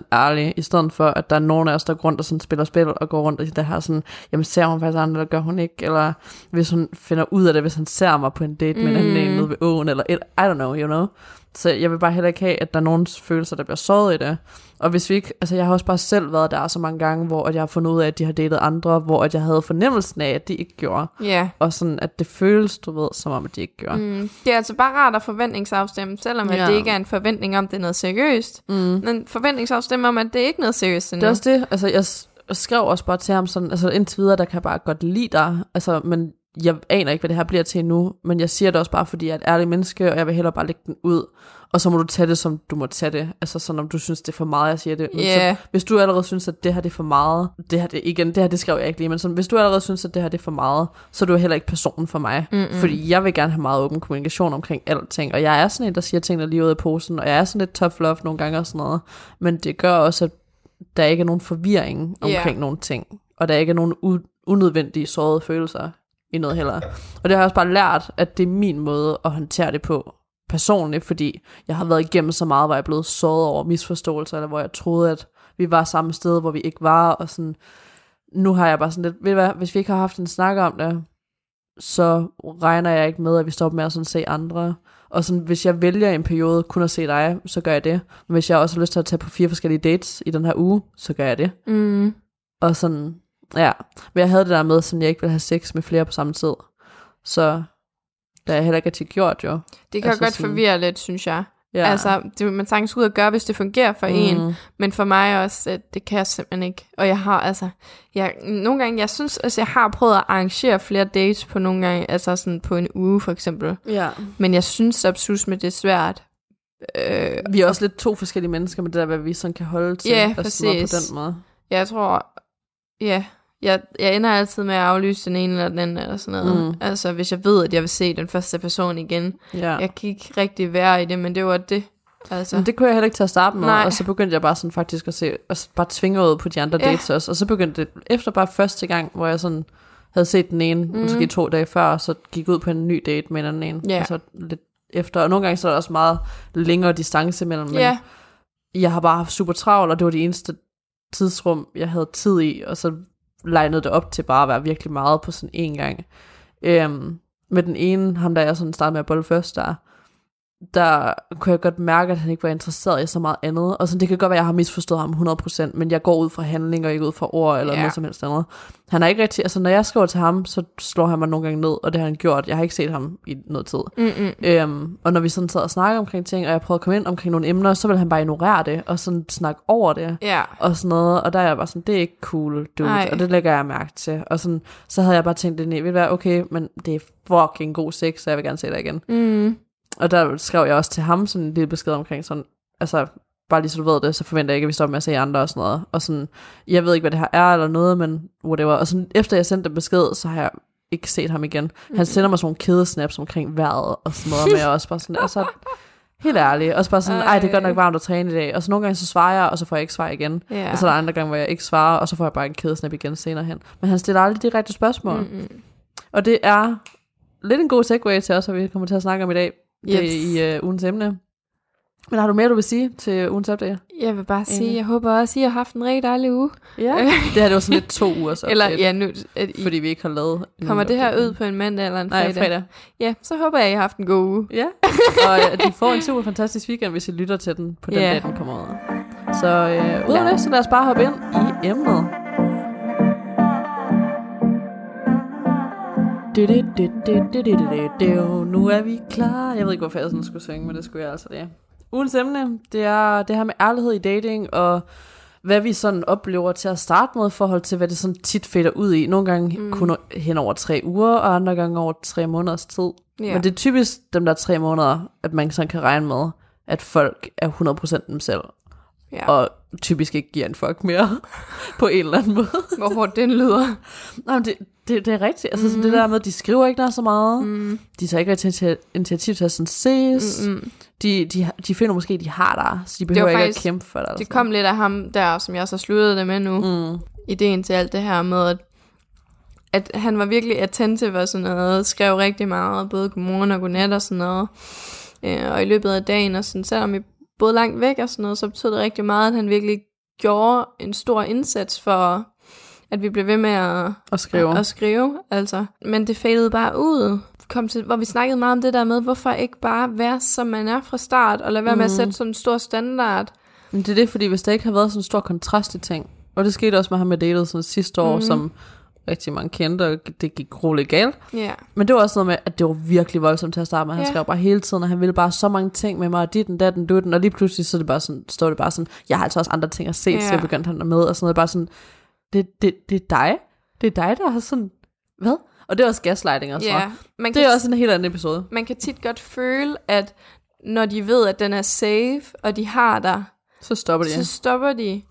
100% ærlig, i stedet for, at der er nogen af os, der går rundt og sådan spiller spil, og går rundt og det her sådan, jamen ser hun faktisk andre, eller gør hun ikke, eller hvis hun finder ud af det, hvis han ser mig på en date med en anden Mm. en nede ved åen, eller et, I don't know, you know. Så jeg vil bare heller ikke have, at der er nogens følelser, der bliver såret i det. Og hvis vi ikke, altså jeg har også bare selv været der så mange gange, hvor at jeg har fundet ud af, at de har datet andre, hvor at jeg havde fornemmelsen af, at de ikke gjorde. Ja, Og sådan, at det føles, du ved, som om, at de ikke gjorde. mm. det er altså bare rart at forventningsafstemme, selvom Ja. at det ikke er en forventning om, det er noget seriøst. Mm. Men forventningsafstemme om, at det er ikke noget seriøst endnu. Det er også det, altså jeg skrev også bare til ham sådan, altså indtil videre, der kan jeg bare godt lide dig, altså, men jeg aner ikke, hvad det her bliver til nu, men jeg siger det også bare, fordi jeg er et ærligt menneske, og jeg vil hellere bare lægge den ud, og så må du tage det, som du må tage det, altså sådan, om du synes, det er for meget, jeg siger det. Men Ja. Så, hvis du allerede synes, at det her det er for meget, det her det, igen, det her det skrev jeg ikke lige, men sådan, hvis du allerede synes, at det her det er for meget, så er du heller ikke personen for mig, Mm-mm. fordi jeg vil gerne have meget åben kommunikation omkring alting, og jeg er sådan en, der siger tingene lige ud af posen, og jeg er sådan lidt tough love nogle gange og sådan noget, men det gør også, at der ikke er nogen forvirring omkring Ja. nogle ting, og der ikke er nogen u- unødvendige sårede følelser i noget heller. Og det har jeg også bare lært, at det er min måde at håndtere det på personligt, fordi jeg har været igennem så meget, hvor jeg er blevet såret over misforståelser, eller hvor jeg troede, at vi var samme sted, hvor vi ikke var, og sådan, nu har jeg bare sådan lidt, ved hvad, hvis vi ikke har haft en snak om det, så regner jeg ikke med, at vi stopper med at sådan se andre. Og sådan, hvis jeg vælger en periode kun at se dig, så gør jeg det. Men hvis jeg også har lyst til at tage på fire forskellige dates i den her uge, så gør jeg det. Mm. Og sådan, ja. Men jeg havde det der med, at jeg ikke ville have sex med flere på samme tid. Så det har jeg heller ikke rigtig gjort, jo. Det kan Altså godt sådan- forvirre lidt, synes jeg. Ja. Altså, det vil man sagtens ud og gøre, hvis det fungerer for mm. en. Men for mig også, at det kan jeg simpelthen ikke. Og jeg har altså, jeg, nogle gange, jeg synes, altså jeg har prøvet at arrangere flere dates på nogle gange, altså sådan på en uge for eksempel. Ja. Men jeg synes absolut, med det er svært. Øh, Vi er også lidt to forskellige mennesker med det der, hvad vi sådan kan holde til. Ja, og sådan præcis. På den måde. jeg tror, ja, jeg, jeg ender altid med at aflyse den ene eller den anden eller sådan noget. Mm. Altså, hvis jeg ved, at jeg vil se den første person igen. Ja. Jeg kan ikke rigtig være i det, men det var det. Altså, Men det kunne jeg heller ikke til at starte med, Nej. og så begyndte jeg bare sådan faktisk at se, og bare tvinge ud på de andre Ja. dates også, og så begyndte det, efter bare første gang, hvor jeg sådan havde set den ene, mm. Måske to dage før, og så gik ud på en ny date med en anden en, Ja. og så lidt efter, og nogle gange så er der også meget længere distance imellem, men ja, jeg har bare haft super travlt, og det var det eneste tidsrum, jeg havde tid i, og så legnet det op til bare at være virkelig meget på sådan en gang. Øhm, med den ene, ham der jeg sådan startede med at bolle først der, der kunne jeg godt mærke, at han ikke var interesseret i så meget andet. Og sådan, det kan godt være, at jeg har misforstået ham 100%, men jeg går ud fra handling og ikke ud fra ord eller Ja. noget som helst andet. Han er ikke rigtig, altså når jeg skriver til ham, så slår han mig nogle gange ned, og det har han gjort. Jeg har ikke set ham i noget tid. Mm-mm. Øhm, og når vi sådan sad og snakkede omkring ting, og jeg prøvede at komme ind omkring nogle emner, så ville han bare ignorere det, og sådan snakke over det Ja. og sådan noget, og der er jeg bare sådan, det er ikke cool, dude, Ej. og det lægger jeg mærke til. Og sådan, så havde jeg bare tænkt, det vil være okay, men det er fucking god sex, så jeg vil gerne se dig igen. Mm. Og der skrev jeg også til ham sådan en lille besked omkring sådan, altså bare lige så du ved det, så forventer jeg ikke, at vi stopper med at se andre og sådan noget. Og sådan, jeg ved ikke, hvad det her er eller noget, men whatever. Og sådan, efter jeg sendte den besked, så har jeg ikke set ham igen. Han sender mig sådan nogle kedesnaps omkring vejret og sådan noget, er også bare sådan, altså, helt ærligt. Også bare sådan, ej, det er godt nok varmt at træne i dag. Og så nogle gange så svarer jeg, og så får jeg ikke svar igen. Ja. Og så er der andre gange, hvor jeg ikke svarer, og så får jeg bare en kædesnap igen senere hen. Men han stiller aldrig direkte spørgsmål. Mm. Og det er lidt en god segue til os, hvad vi kommer til at snakke om i dag. Det er Yes. i uh, ugens emne. Men har du mere, du vil sige til ugens update? Jeg vil bare sige, Enig. jeg håber også, I har haft en rigtig dejlig uge. Ja. det her det var sådan lidt to uger så. Eller ja, nu at I Fordi vi ikke har lavet... kommer det her ud på en mandag eller en Nej, fredag. fredag. Ja, så håber jeg, I har haft en god uge. Ja. Og ja, de får en super fantastisk weekend, hvis I lytter til den på den Ja. dag, den kommer ud. Så øh, ud af det, så lad os bare hoppe ind i emnet. Nu er vi klar. Jeg ved ikke, hvorfor jeg sådan skulle synge, men det skulle jeg altså det. Ugens emne, det er det her med ærlighed i dating, og hvad vi sådan oplever til at starte med, i forhold til, hvad det sådan tit fader ud i. Nogle gange mm. kun hen over tre uger, og andre gange over tre måneders tid. Ja. Men det er typisk dem der tre måneder, at man sådan kan regne med, at folk er 100% dem selv, ja. og typisk ikke giver en fuck mere, på en eller anden måde. Hvor hårdt den lyder. Nej, men det, det, det er rigtigt. Altså sådan det der med, at de skriver ikke der så meget. Mm. De tager ikke rigtig initi- initiativ til at sådan ses. Mm-mm. De, de, de finder måske, at de har dig, så de behøver ikke faktisk- at kæmpe for Det sådan kom lidt af ham der, som jeg så sluttede det med nu. Mm. Ideen til alt det her med, at, at han var virkelig attentiv og sådan noget. Skrev rigtig meget, både godmorgen og godnat og sådan noget. Øh, og i løbet af dagen, og sådan, selvom vi boede langt væk og sådan noget, så betød det rigtig meget, at han virkelig gjorde en stor indsats for, at vi blev ved med at, Og skrive. at skrive. Altså. Men det fadede bare ud. Kom til, hvor vi snakkede meget om det der med, hvorfor ikke bare være, som man er fra start, og lade være med at Mhm. sætte sådan en stor standard. Men det er det, fordi hvis der ikke har været sådan en stor kontrast i ting, og det skete også med ham, jeg datede sådan sidste år, mm. som rigtig mange kendte, og det gik grueligt galt. Ja. Men det var også noget med, at det var virkelig voldsomt til at starte med. Han ja. skrev bare hele tiden, og han ville bare så mange ting med mig, og dit, den, datten, dutten, og lige pludselig så det bare sådan, står det bare sådan, jeg har altså også andre ting at se, ja. så jeg begyndte han med, og sådan noget, bare sådan, det, det, det er dig, det er dig, der har sådan, hvad? Og det er også gaslighting og så. Ja, man Det er også en helt anden episode. man kan tit godt føle, at når de ved, at den er safe, og de har dig, Så stopper de så stopper de.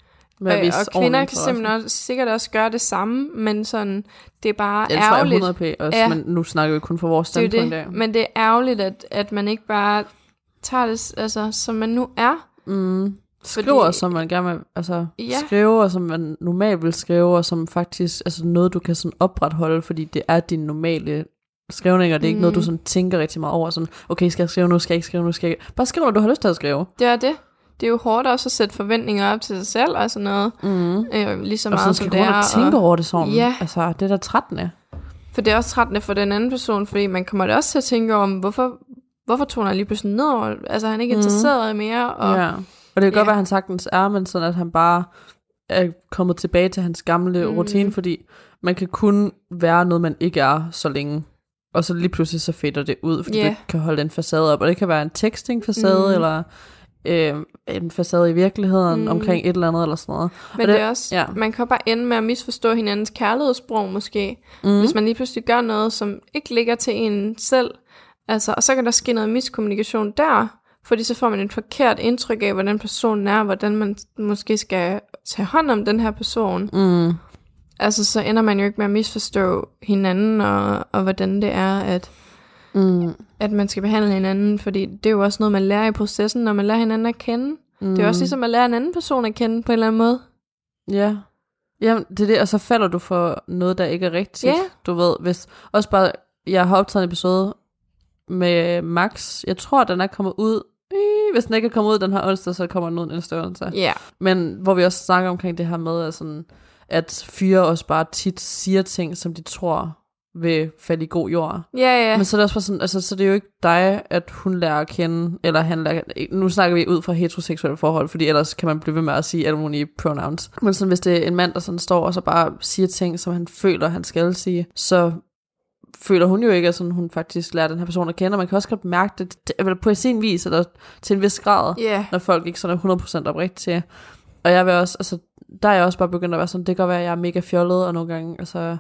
med Øh, og kvinder kan simpelthen også, sikkert også gøre det samme, men sådan, det er bare Jeg tror, jeg er ærgerligt. 100 p også, Ja. men nu snakker vi kun for vores standpunkt det, af. men det er ærgerligt, at, at man ikke bare tager det, altså, som man nu er. Mm. Skriver, Fordi- som man gerne vil, altså, Ja. skriver, som man normalt vil skrive, og som faktisk, altså noget, du kan sådan opretholde, fordi det er din normale skrivninger, det er ikke Mm. noget, du sådan tænker rigtig meget over, sådan, okay, skal jeg skrive nu, skal jeg ikke skrive nu, skal jeg ikke. Bare skriv, når du har lyst til at skrive. Det er det. Det er jo hårdt også at sætte forventninger op til sig selv og sådan noget. Mm. Øh, lige så Og meget skal som det er. og tænke over det sådan. Ja. Altså, det er da 13. For det er også trættende for den anden person, fordi man kommer da også til at tænke om, hvorfor, hvorfor toner han lige pludselig nedover? Altså, han er ikke Mhm. interesseret mere. Og, Ja. Og det kan godt Ja. være, at han sagtens er, men sådan, at han bare er kommet tilbage til hans gamle Mm. rutine, fordi man kan kun være noget, man ikke er så længe. Og så lige pludselig så fader det ud, fordi yeah. ikke kan holde en facade op. Og det kan være en texting-facade, Mm. eller øh, en facade i virkeligheden mm. omkring et eller andet, eller sådan noget. Men Og det, det- er også, ja. man kan bare ende med at misforstå hinandens kærlighedssprog måske. Mm. Hvis man lige pludselig gør noget, som ikke ligger til en selv. Altså, og så kan der ske noget miskommunikation der, fordi så får man et forkert indtryk af, hvordan personen er, hvordan man måske skal tage hånd om den her person. Mm. Altså, så ender man jo ikke med at misforstå hinanden, og, og hvordan det er, at, Mm. at man skal behandle hinanden, fordi det er jo også noget, man lærer i processen, når man lærer hinanden at kende. Mm. Det er også ligesom at lære en anden person at kende på en eller anden måde. Ja. Ja, det er det, og så falder du for noget, der ikke er rigtigt. Ja. Du ved, hvis også bare, jeg har optaget en episode med Max. Jeg tror, den er kommet ud. Hvis den ikke er kommet ud den her onsdag, så kommer den ud næste onsdag. Ja. Men hvor vi også snakker omkring det her med, at, sådan, at fyre også bare tit siger ting, som de tror vil falde i god jord. Ja, ja. Men så er det også bare sådan, altså, så det er jo ikke dig, at hun lærer at kende, eller han lærer, nu snakker vi ud fra heteroseksuelle forhold, fordi ellers kan man blive ved med at sige alle mulige pronouns. Men sådan, hvis det er en mand, der sådan står og så bare siger ting, som han føler, han skal sige, så føler hun jo ikke, at sådan, hun faktisk lærer den her person at kende, og man kan også godt mærke det, det eller på sin vis, eller til en vis grad, Ja. når folk ikke sådan er 100% oprigtige. Og jeg vil også, altså, der er jeg også bare begyndt at være sådan, det kan godt være, at jeg er mega fjollet, og nogle gange, altså,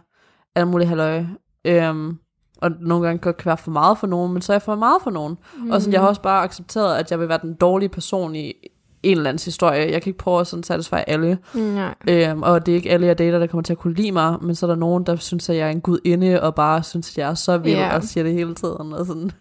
alle mulige halløj. Øhm, og nogle gange godt kan være for meget for nogen, men så er jeg for meget for nogen. Mm. Og sådan, jeg har også bare accepteret, at jeg vil være den dårlige person i en eller anden historie. Jeg kan ikke prøve at sådan satisfy alle. Nej. Øhm, og det er ikke alle, jeg dater, der kommer til at kunne lide mig, men så er der nogen, der synes, at jeg er en gudinde, og bare synes, at jeg er så vild, Ja. yeah. og siger det hele tiden, og sådan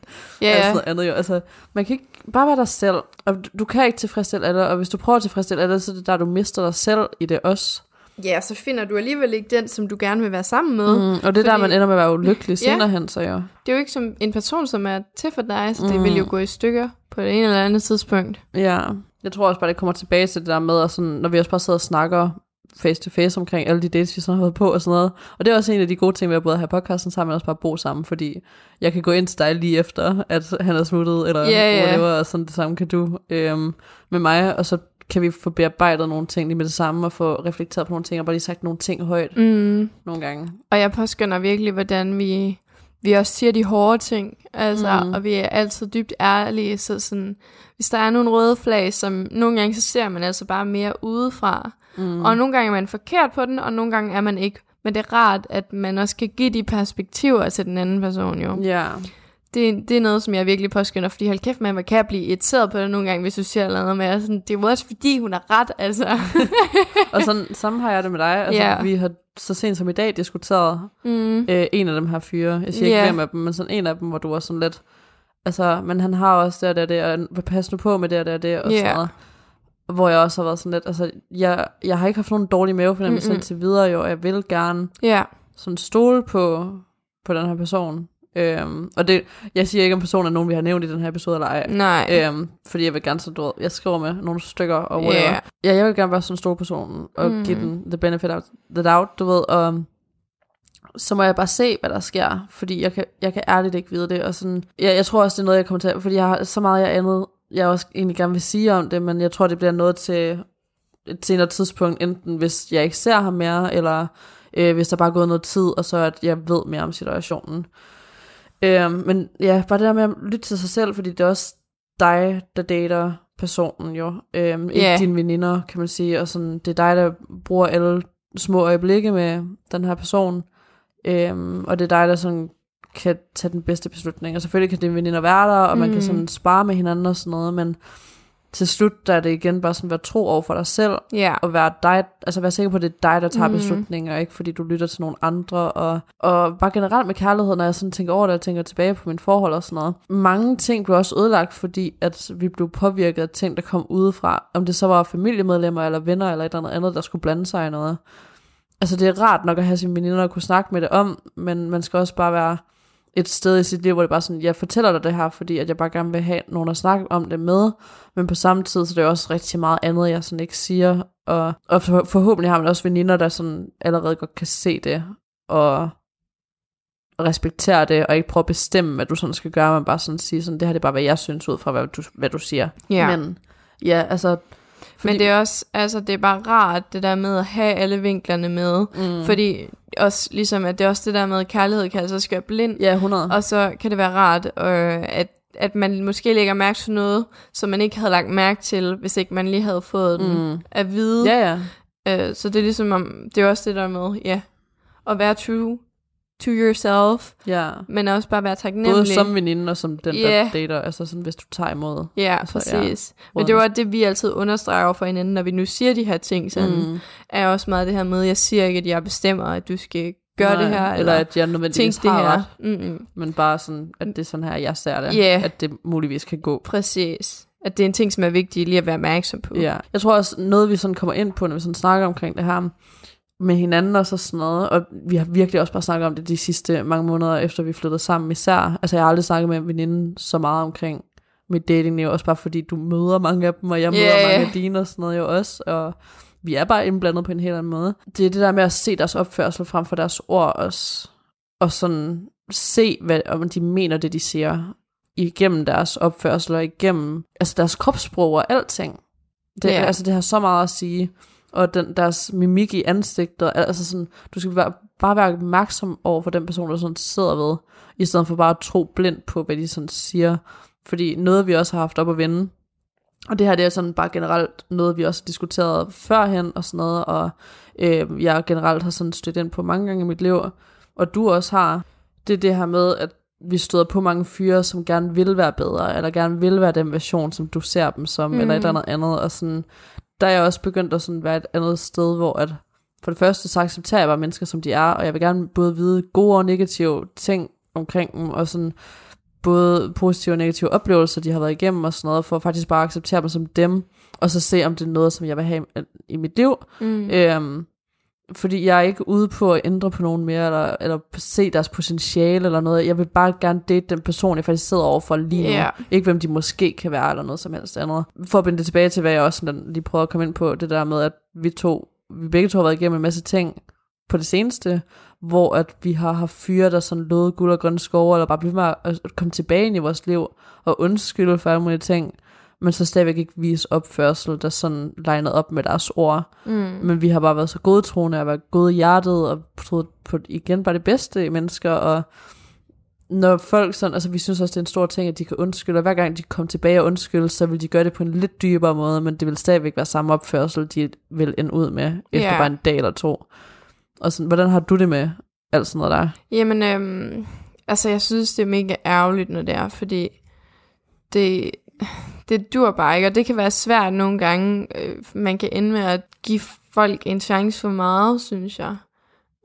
Ja, yeah. ja. noget andet jo. Altså, man kan ikke bare være dig selv, og du, du kan ikke tilfredsstille alle, og hvis du prøver at tilfredsstille alle, så er det der, du mister dig selv i det også. Ja, så finder du alligevel ikke den, som du gerne vil være sammen med. Mm. Mm, og det er der, Fordi- man ender med at være ulykkelig Ja. senere hen, så jo. Det er jo ikke som en person, som er til for dig, så det Mm. vil jo gå i stykker på det ene eller andet tidspunkt. Ja, jeg tror også bare, det kommer tilbage til det der med, at sådan, når vi også bare sidder og snakker face to face omkring alle de dates, vi sådan har været på og sådan noget. Og det er også en af de gode ting ved at både have podcasten sammen, men også bare bo sammen, fordi jeg kan gå ind til dig lige efter, at han er smuttet, eller Ja, ja. whatever, og sådan det samme kan du øhm, med mig, og så kan vi få bearbejdet nogle ting lige med det samme, og få reflekteret på nogle ting, og bare lige sagt nogle ting højt Mm. nogle gange. Og jeg påskynder virkelig, hvordan vi, vi også siger de hårde ting. Altså, Mm. Og vi er altid dybt ærlige. Så sådan, hvis der er nogle røde flag, som nogle gange så ser man altså bare mere udefra. Mm. Og nogle gange er man forkert på den, og nogle gange er man ikke. Men det er rart, at man også kan give de perspektiver til den anden person jo. Ja, Det, det er noget, som jeg virkelig påskynder, fordi hold kæft, man kan blive irriteret på det nogle gange, hvis du siger noget med, og sådan, det er jo også fordi, hun har ret, altså. og sådan, samme har jeg det med dig. Altså, Ja. Vi har så sent som i dag diskuteret mm. øh, en af dem her fyre. Jeg siger Ja. ikke hvem af dem, men sådan en af dem, hvor du var sådan lidt... Altså, men han har også det og det og det, og passer nu på med det og det og det, og Ja. sådan noget. Hvor jeg også har været sådan lidt, altså, jeg, jeg har ikke haft nogen dårlig mavefornemmelse indtil videre, jo, og jeg vil gerne Ja, sådan stole på, på den her person. Øhm, og det, jeg siger ikke, om personen er nogen, vi har nævnt i den her episode, eller ej. nej. Øhm, fordi jeg vil gerne sådan, du ved, jeg skriver med nogle stykker og whatever. Ja. Ja, jeg vil gerne være sådan en stor person, og Mm. mm. give den the benefit of the doubt, du ved, og så må jeg bare se, hvad der sker, fordi jeg kan, jeg kan ærligt ikke vide det, og sådan, jeg, jeg tror også, det er noget, jeg kommer til, fordi jeg har så meget, jeg andet, jeg også egentlig gerne vil sige om det, men jeg tror, det bliver noget til et senere tidspunkt, enten hvis jeg ikke ser ham mere, eller øh, hvis der bare er gået noget tid, og så at jeg ved mere om situationen. Øh, men ja, bare det der med at lytte til sig selv, fordi det er også dig, der dater personen jo. Øhm, ikke Ja. dine veninder, kan man sige. Og sådan, det er dig, der bruger alle små øjeblikke med den her person. Øhm, og det er dig, der sådan kan tage den bedste beslutning. Og selvfølgelig kan dine veninder være der, og man Mm. kan sådan spare med hinanden og sådan noget, men til slut, der er det igen bare sådan at være tro over for dig selv, Ja. og være dig, altså være sikker på, at det er dig, der tager mm. beslutninger, ikke fordi du lytter til nogle andre, og, og bare generelt med kærlighed, når jeg sådan tænker over det, og tænker tilbage på mine forhold og sådan noget. Mange ting blev også ødelagt, fordi at vi blev påvirket af ting, der kom udefra, om det så var familiemedlemmer, eller venner, eller et eller andet andet, der skulle blande sig i noget. Altså det er rart nok at have sine veninder og kunne snakke med det om, men man skal også bare være et sted i sit liv, hvor det bare sådan, jeg fortæller dig det her, fordi at jeg bare gerne vil have nogen at snakke om det med, men på samme tid, så er det også rigtig meget andet, jeg sådan ikke siger, og, og for, forhåbentlig har man også veninder, der sådan allerede godt kan se det, og respektere det, og ikke prøve at bestemme, hvad du sådan skal gøre, men bare sådan sige sådan, det her det er bare, hvad jeg synes ud fra, hvad du, hvad du siger. Ja. Men ja, altså... Fordi... Men det er også, altså det er bare rart, det der med at have alle vinklerne med. mm, Fordi også ligesom, at det er også det der med, at kærlighed kan altså skøre blind. Ja, 100. Og så kan det være rart, øh, at, at man måske lægger mærke til noget, som man ikke havde lagt mærke til, hvis ikke man lige havde fået den mm. at vide. Ja, ja. Øh, så det er ligesom om, det er også det der med, ja, at være true to yourself, ja. men også bare være taknemmelig. Både som veninde og som den, der Ja. dater, altså sådan, hvis du tager imod. Ja, Altså, præcis. ja. Men det var det, vi altid understreger for hinanden, når vi nu siger de her ting, sådan, mm. Er også meget det her med, jeg siger ikke, at jeg bestemmer, at du skal gøre Nej, det her, eller at jeg nødvendigvis det har her. ret, Mm-mm. men bare sådan, at det er sådan her, jeg ser det, Ja. at det muligvis kan gå. Præcis. At det er en ting, som er vigtig lige at være opmærksom på. Ja. Jeg tror også, noget vi sådan kommer ind på, når vi sådan snakker omkring det her med hinanden og så sådan noget, og vi har virkelig også bare snakket om det de sidste mange måneder, efter vi flyttede sammen især. Altså jeg har aldrig snakket med en veninde så meget omkring mit datingliv, også bare fordi du møder mange af dem, og jeg møder ja. mange af dine og sådan noget jo også, og vi er bare indblandet på en helt anden måde. Det er det der med at se deres opførsel frem for deres ord også. og sådan se, hvad, om de mener det, de siger, igennem deres opførsel, og igennem altså deres kropssprog og alting. Det, Ja. Altså, det har så meget at sige. Og den, deres mimik i ansigtet, altså sådan, du skal være, bare være opmærksom over for den person, der sådan sidder ved, i stedet for bare at tro blindt på, hvad de sådan siger. Fordi noget, vi også har haft op at vende, og det her det er sådan bare generelt noget, vi også har diskuteret førhen og sådan noget, og øh, jeg generelt har sådan stødt ind på mange gange i mit liv, og du også har, det er det her med, at vi støder på mange fyre, som gerne vil være bedre, eller gerne vil være den version, som du ser dem som, mm. eller et eller andet andet, og sådan, der er jeg også begyndt at sådan være et andet sted, hvor at, for det første, så accepterer jeg bare mennesker, som de er, og jeg vil gerne både vide gode og negative ting omkring dem, og sådan, både positive og negative oplevelser, de har været igennem og sådan noget, for faktisk bare at acceptere dem som dem, og så se, om det er noget, som jeg vil have i- i mit liv. Mm. Øhm, fordi jeg er ikke ude på at ændre på nogen mere, eller, eller se deres potentiale eller noget. Jeg vil bare gerne date den person, jeg faktisk sidder overfor lige nu. Ja. Ikke hvem de måske kan være, eller noget som helst andet. For at binde det tilbage til, hvad jeg også sådan, lige prøvede at komme ind på, det der med, at vi to, vi begge to har været igennem en masse ting på det seneste, hvor at vi har haft fyre, der sådan lovede guld og grønne skove, eller bare blive ved med at komme tilbage ind i vores liv, og undskylde for alle mulige ting, men så stadigvæk ikke vise opførsel, der sådan legnet op med deres ord. Mm. Men vi har bare været så godtroende og været gode i hjertet og troet på igen bare det bedste i mennesker. Og når folk sådan, altså vi synes også, det er en stor ting, at de kan undskylde, og hver gang de kommer tilbage og undskylde, så vil de gøre det på en lidt dybere måde, men det vil stadigvæk være samme opførsel, de vil ende ud med, efter Ja. bare en dag eller to. Og sådan, hvordan har du det med alt sådan noget der? Jamen, øhm, altså jeg synes, det er mega ærgerligt, når det er, fordi det, det dur bare ikke, og det kan være svært nogle gange. Øh, man kan ende med at give folk en chance for meget, synes jeg.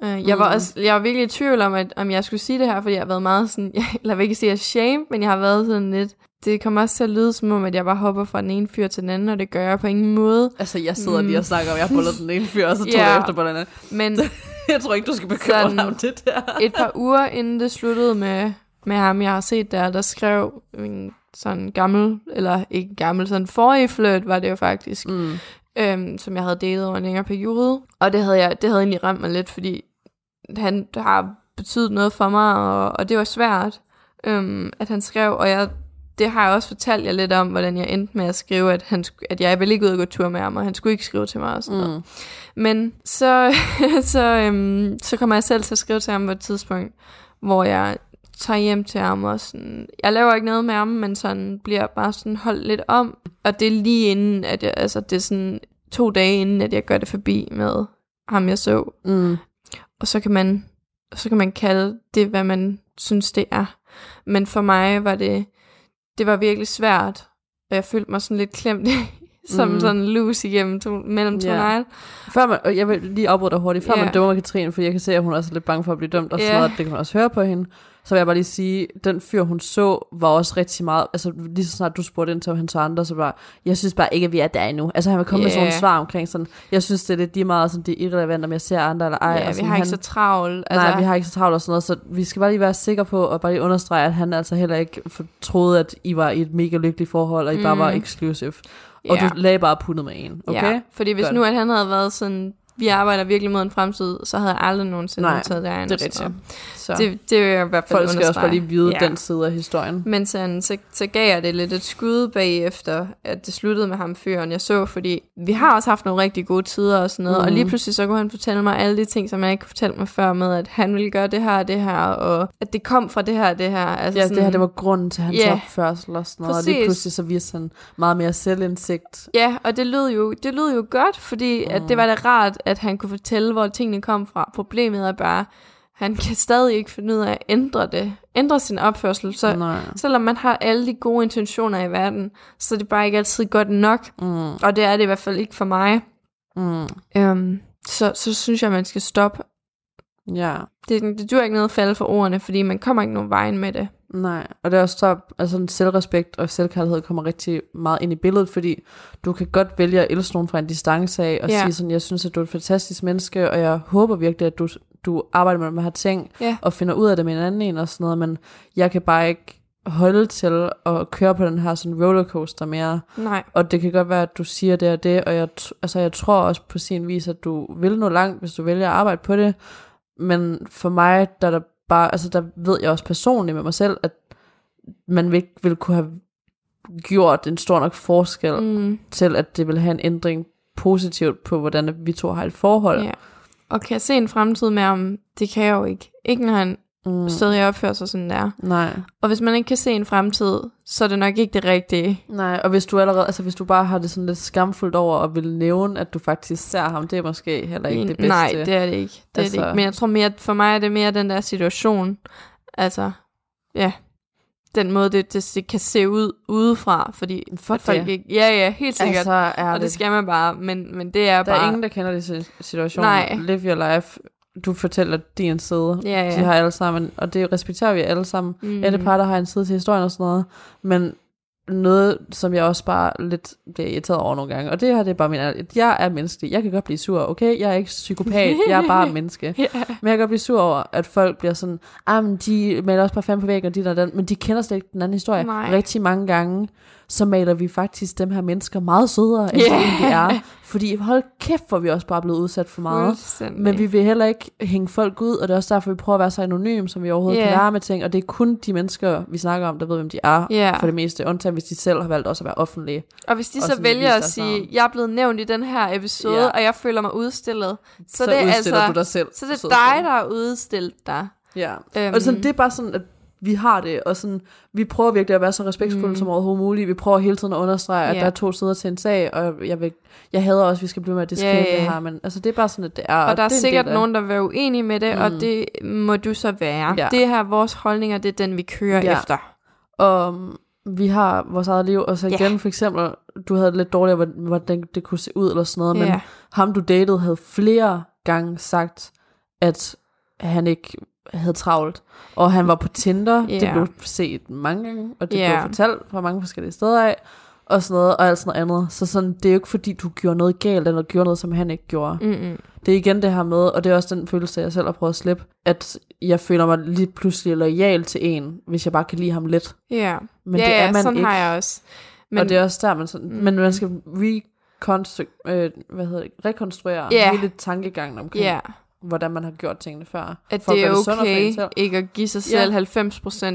Øh, jeg, var Mm. også, jeg var virkelig i tvivl om, at, om jeg skulle sige det her, fordi jeg har været meget sådan, jeg vil ikke sige shame, men jeg har været sådan lidt, det kommer også til at lyde som om, at jeg bare hopper fra den ene fyr til den anden, og det gør jeg på ingen måde. Altså, jeg sidder Mm. lige og snakker om, jeg har bullet den ene fyr, og så tog Ja. jeg efter på den anden. Men Jeg tror ikke, du skal bekymre dig om det der. et par uger inden det sluttede med, med ham, jeg har set der, der skrev en sådan gammel, eller ikke gammel, sådan forrige flirt var det jo faktisk, Mm. øhm, som jeg havde datet over en længere periode. Og det havde, jeg, det havde egentlig ramt mig lidt, fordi han har betydet noget for mig, og, og det var svært, øhm, at han skrev, og jeg, det har jeg også fortalt jer lidt om, hvordan jeg endte med at skrive, at, han, at jeg ville ikke ud og gå tur med ham, og han skulle ikke skrive til mig og sådan noget. Mm. Men så, så, øhm, så kommer jeg selv til at skrive til ham på et tidspunkt, hvor jeg tager hjem til ham og sådan, jeg laver ikke noget med ham, men sådan bliver bare sådan holdt lidt om, og det er lige inden, at jeg, altså det er sådan to dage inden, at jeg gør det forbi med ham, jeg så, Mm. og så kan man, så kan man kalde det, hvad man synes, det er. Men for mig var det, det var virkelig svært, og jeg følte mig sådan lidt klemt, som Mm. sådan loose igennem to, mellem to negle. Før man, jeg vil lige afbryde dig hurtigt, før Ja. man dømmer Katrine, for jeg kan se, at hun også er lidt bange for at blive dømt, og sådan Ja. noget, det kan man også høre på hende. Så vil jeg bare lige sige, den fyr, hun så, var også rigtig meget, altså lige så snart du spurgte ind til, om han tog andre, så bare, jeg synes bare ikke, at vi er der endnu. Altså han vil komme med sådan nogle svar omkring sådan, jeg synes, det er lidt lige meget, sådan, det er irrelevant, om jeg ser andre eller ej. Ja, og vi har han, ikke så travlt. Altså, Nej, vi har ikke så travlt og sådan noget, så vi skal bare lige være sikre på, og bare lige understrege, at han altså heller ikke troede, at I var i et mega lykkeligt forhold, og I bare Mm. var exclusive. Og du lagde bare pundet med en, okay? Ja, fordi hvis Godt. nu, at han havde været sådan, vi arbejder virkelig mod en fremtid, så havde jeg aldrig nogensinde Nej, taget det er og sådan rigtigt. Så. Det, det vil jeg i hvert fald folk skal også bare lige vide ja. den side af historien. Men sådan, så, så gav jeg det lidt et skud bagefter, at det sluttede med ham fyren, jeg så, fordi vi har også haft nogle rigtig gode tider og sådan noget, mm. og Mhm. lige pludselig så kunne han fortælle mig alle de ting, som jeg ikke kunne fortælle mig før med, at han ville gøre det her og det her, og at det kom fra det her og det her. Altså Ja, sådan, det her, det var grunden til hans Ja. opførsel og sådan noget. Og lige Præcis. pludselig så viste han meget mere selvindsigt. Ja, og det lød jo, det lød jo godt, fordi mm. at det var da rart, at han kunne fortælle, hvor tingene kom fra. Problemet er bare, han kan stadig ikke finde ud af at ændre det, ændre sin opførsel. Så Nej. selvom man har alle de gode intentioner i verden, så er det bare ikke altid godt nok. Mm, Og det er det i hvert fald ikke for mig. mm, Øhm, så, så synes jeg, man skal stoppe. ja, Det, det dur ikke noget at falde for ordene, fordi man kommer ikke nogen vejen med det. Nej. Og det er også så, altså selvrespekt og selvkærlighed kommer rigtig meget ind i billedet, fordi du kan godt vælge at elske nogen fra en distance af, og Ja. sige sådan, jeg synes, at du er et fantastisk menneske, og jeg håber virkelig, at du, du arbejder med de her ting, Ja. og finder ud af det med en anden en og sådan noget, men jeg kan bare ikke holde til at køre på den her sådan rollercoaster mere. Nej. Og det kan godt være, at du siger det og det, og jeg, altså jeg tror også på sin vis, at du vil nå langt, hvis du vælger at arbejde på det. Men for mig, der er der bare, altså der ved jeg også personligt med mig selv, at man ikke ville kunne have gjort en stor nok forskel Mm. til, at det vil have en ændring positivt på, hvordan vi to har et forhold. Ja. Og kan jeg se en fremtid med ham? Det kan jeg jo ikke. Ikke når han Mm. stadig opfører sig sådan der. Nej, Og hvis man ikke kan se en fremtid, så er det nok ikke det rigtige. nej, og hvis du allerede, altså hvis du bare har det sådan lidt skamfuldt over og vil nævne, at du faktisk ser ham, det er måske heller ikke det bedste. Nej, det er det ikke. Det er Altså- det ikke. Men jeg tror mere, for mig er det mere den der situation. Altså, ja. Den måde, det, det, det kan se ud udefra, fordi For at folk det. ikke... Ja, ja, helt sikkert. Altså, Altså, er og det skal man bare, men, men det er Der bare... er ingen, der kender de situationer. Nej. Live your life. Du fortæller din side. Ja, ja. De har alle sammen, og det respekterer vi alle sammen. mm. Alle par, der har en side til historien og sådan noget. Men noget, som jeg også bare lidt bliver irriteret over nogle gange, og det her det er bare min. Jeg er menneskelig. Jeg kan godt blive sur, okay? Jeg er ikke psykopat. jeg er bare menneske. Ja. Men jeg kan godt blive sur over, at folk bliver sådan, ah, men de maler også bare fem på væggen, og de der den, men de kender slet ikke den anden historie. Nej. Rigtig mange gange, så maler vi faktisk dem her mennesker meget sødere, end Ja. de egentlig er. Fordi hold kæft, hvor vi også bare blevet udsat for meget. Fuldstændig. Men vi vil heller ikke hænge folk ud, og det er også derfor, vi prøver at være så anonyme, som vi overhovedet yeah. kan være med ting. Og det er kun de mennesker, vi snakker om, der ved, hvem de er, Ja. for det meste. Undtagen hvis de selv har valgt også at være offentlige. Og hvis de Og så vælger at sige, jeg er blevet nævnt i den her episode, Ja. og jeg føler mig udstillet, så, Så, det er altså, du dig selv. så det er dig, der har udstillet dig. Ja. Øhm, Og sådan, det er bare sådan, at vi har det, og sådan, vi prøver virkelig at være så respektfulde Mm. som overhovedet muligt. Vi prøver hele tiden at understrege, at Ja. der er to sider til en sag, og jeg, vil, jeg hader også, at vi skal blive med at diskutere yeah, ja, det her, men altså, det er bare sådan, at det er. Og der er sikkert af- nogen, der vil være uenige med det, mm. og det må du så være. Ja. Det her vores holdninger, det er den, vi kører Ja. efter. Og um, vi har vores eget liv, og så igen for eksempel, du havde lidt dårligt, hvordan, det kunne se ud eller sådan noget, men Ja. ham du datede havde flere gange sagt, at han ikke havde travlt, og han var på Tinder, Ja. det blev set mange gange, og det Ja. blev fortalt fra mange forskellige steder af, og sådan noget, og alt sådan noget andet. Så sådan, det er jo ikke fordi, du gjorde noget galt, eller gjorde noget, som han ikke gjorde. Mm-mm. Det er igen det her med, og det er også den følelse, jeg selv har prøvet at slippe, at jeg føler mig lige pludselig lojal til en, hvis jeg bare kan lide ham lidt. Ja, Men ja, det er man sådan ikke. har jeg også. Men, og det er også der, man, sådan, Mm. mm. men man skal rekonstru- øh, hvad hedder det, rekonstruere Ja. hele tankegangen omkring, ja, hvordan man har gjort tingene før. at for at det er det en okay selv. ikke at give sig Ja. selv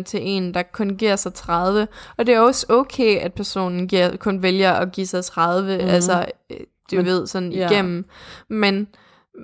90% til en, der kun giver sig 30. Og det er også okay, at personen giver, kun vælger at give sig 30, mm. Altså øh, du Men- ved, sådan ja. igennem. Men,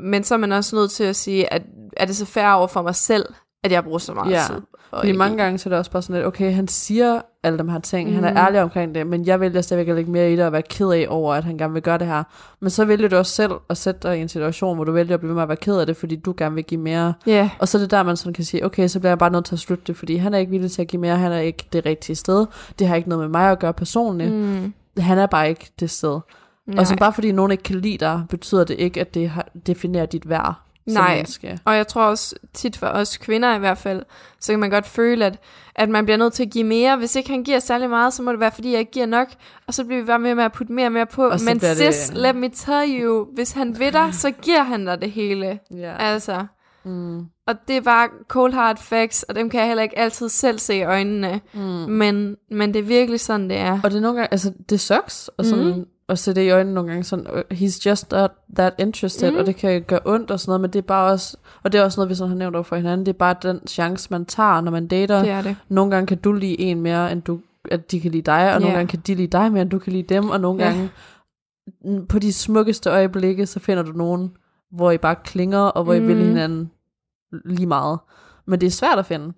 men så er man også nødt til at sige, at er det så fair over for mig selv, at jeg bruger så meget Ja. tid? Og Fordi mange gange så er det også bare sådan lidt, okay, han siger alle de her ting, mm. han Mhm. er ærlig omkring det, men jeg vælger stadigvæk at lægge mere i det og være ked af over, at han gerne vil gøre det her. Men så vælger du også selv at sætte dig i en situation, hvor du vælger at blive ved med at være ked af det, fordi du gerne vil give mere. Ja, Og så er det der, man sådan kan sige, okay, så bliver jeg bare nødt til at slutte det, fordi han er ikke villig til at give mere, han er ikke det rigtige sted. Det har ikke noget med mig at gøre personligt. Mm. Han er bare ikke det sted. nej. Og så bare fordi nogen ikke kan lide dig, betyder det ikke, at det definerer dit værd Nej. menneske. Og jeg tror også tit for os kvinder i hvert fald, så kan man godt føle, at, at man bliver nødt til at give mere. Hvis ikke han giver særlig meget, så må det være, fordi jeg ikke giver nok. Og så bliver vi bare med med at putte mere og mere på. Og Men bliver det- sis, let me tell you, hvis han vil dig, så giver han dig det hele. Ja. Altså, Mm. og det er bare cold hard facts, og dem kan jeg heller ikke altid selv se i øjnene. Mm. Men, men det er virkelig sådan, det er. Og det er nogle gange, altså det sucks, og sådan, mm. At se det i øjnene nogle gange, sådan, uh, he's just not that interested, mm. og det kan gøre ondt og sådan noget, men det er bare også, og det er også noget, vi sådan har nævnt over for hinanden, det er bare den chance, man tager, når man dater. Det er det. Nogle gange kan du lide en mere, end du, at de kan lide dig, og Ja. nogle gange kan de lide dig mere, end du kan lide dem, og nogle Ja. gange, mm, på de smukkeste øjeblikke, så finder du nogen, hvor I bare klinger, og hvor I vil Mhm. hinanden lige meget. Men det er svært at finde.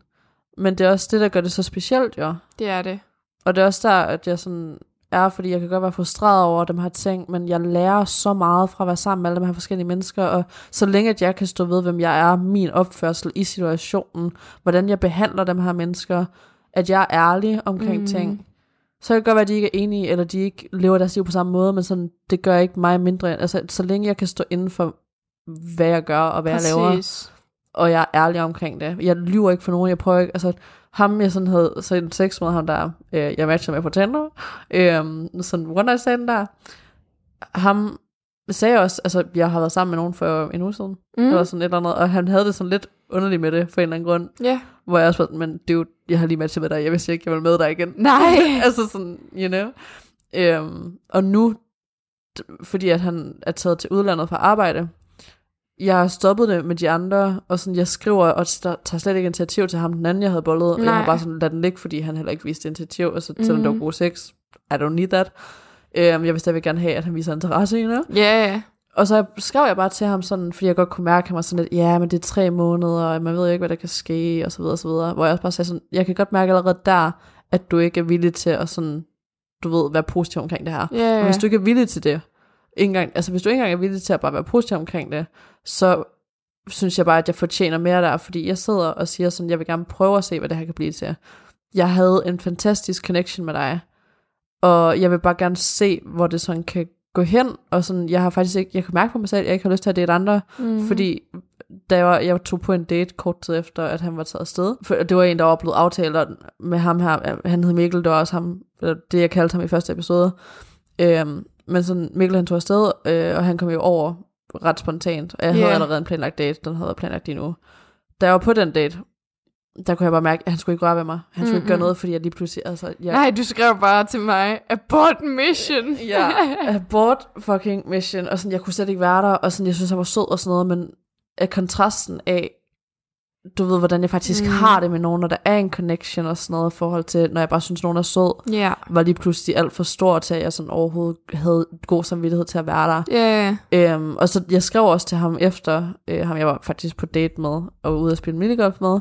Men det er også det, der gør det så specielt, jo. Det er det. Og det er også der, at jeg sådan er, fordi jeg kan godt være frustreret over dem her ting, men jeg lærer så meget fra at være sammen med alle de her forskellige mennesker, og så længe at jeg kan stå ved, hvem jeg er, min opførsel i situationen, hvordan jeg behandler dem her mennesker, at jeg er ærlig omkring mm. ting, så kan det godt være, at de ikke er enige, eller de ikke lever deres liv på samme måde, men sådan, det gør ikke mig mindre. Altså, så længe jeg kan stå inden for, hvad jeg gør, og hvad jeg laver, Præcis. og jeg er ærlig omkring det. Jeg lyver ikke for nogen, jeg prøver ikke, altså ham jeg sådan havde så en sex med ham der, øh, jeg matcher med på Tinder, øh, sådan one night stand der, ham sagde også, altså jeg har været sammen med nogen for en uge siden, mm. Eller sådan et eller andet, og han havde det sådan lidt underligt med det, for en eller anden grund, Ja. hvor jeg også var sådan, men dude, jeg har lige matchet med dig, jeg vidste ikke, jeg ville med dig igen. Nej. altså sådan, you know. Øhm, og nu, fordi at han er taget til udlandet for arbejde, jeg har stoppet det med de andre, og sådan, jeg skriver, og st- tager slet ikke initiativ til ham, den anden, jeg havde bollet, og jeg har bare sådan, lad den ligge, fordi han heller ikke viste initiativ, og så, mm. selvom det var Mhm. god sex, I don't need that. Um, jeg vil stadigvæk gerne have, at han viser interesse i hende. Ja, ja. Og så skrev jeg bare til ham sådan, fordi jeg godt kunne mærke, at han var sådan lidt, ja, men det er tre måneder, og man ved jo ikke, hvad der kan ske, og så videre, og så videre. Hvor jeg også bare sagde sådan, jeg kan godt mærke allerede der, at du ikke er villig til at sådan, du ved, være positiv omkring det her. Ja, Og ja. hvis du ikke er villig til det, ikke engang, altså hvis du ikke engang er villig til at bare være positiv omkring det, så synes jeg bare, at jeg fortjener mere der, fordi jeg sidder og siger sådan, jeg vil gerne prøve at se, hvad det her kan blive til. Jeg havde en fantastisk connection med dig, og jeg vil bare gerne se, hvor det sådan kan gå hen, og sådan, jeg har faktisk ikke, jeg kan mærke på mig selv, at jeg ikke har lyst til at date andre, Mhm. fordi da jeg, var, jeg tog på en date kort tid efter, at han var taget afsted. For det var en, der var blevet aftalt med ham her. Han hed Mikkel, det var også ham, det jeg kaldte ham i første episode. Øhm, men sådan, Mikkel han tog afsted, øh, og han kom jo over ret spontant. Og jeg havde Ja. allerede en planlagt date, den havde jeg planlagt lige nu. Da jeg var på den date, der kunne jeg bare mærke, at han skulle ikke røre ved mig. Han skulle ikke gøre noget, fordi jeg lige pludselig, altså, jeg, Nej, du skrev bare til mig, abort mission. Ja, abort fucking mission, og sådan, jeg kunne slet ikke være der, og sådan, jeg synes, han var sød og sådan noget, men af kontrasten af, du ved, hvordan jeg faktisk Mm. har det med nogen, når der er en connection og sådan noget, i forhold til, når jeg bare synes, nogen er sød, ja. var lige pludselig alt for stor til, at jeg sådan overhovedet havde god samvittighed til at være der. Ja, Øhm, og så jeg skrev også til ham efter, øh, ham jeg var faktisk på date med, og ude at spille minigolf med,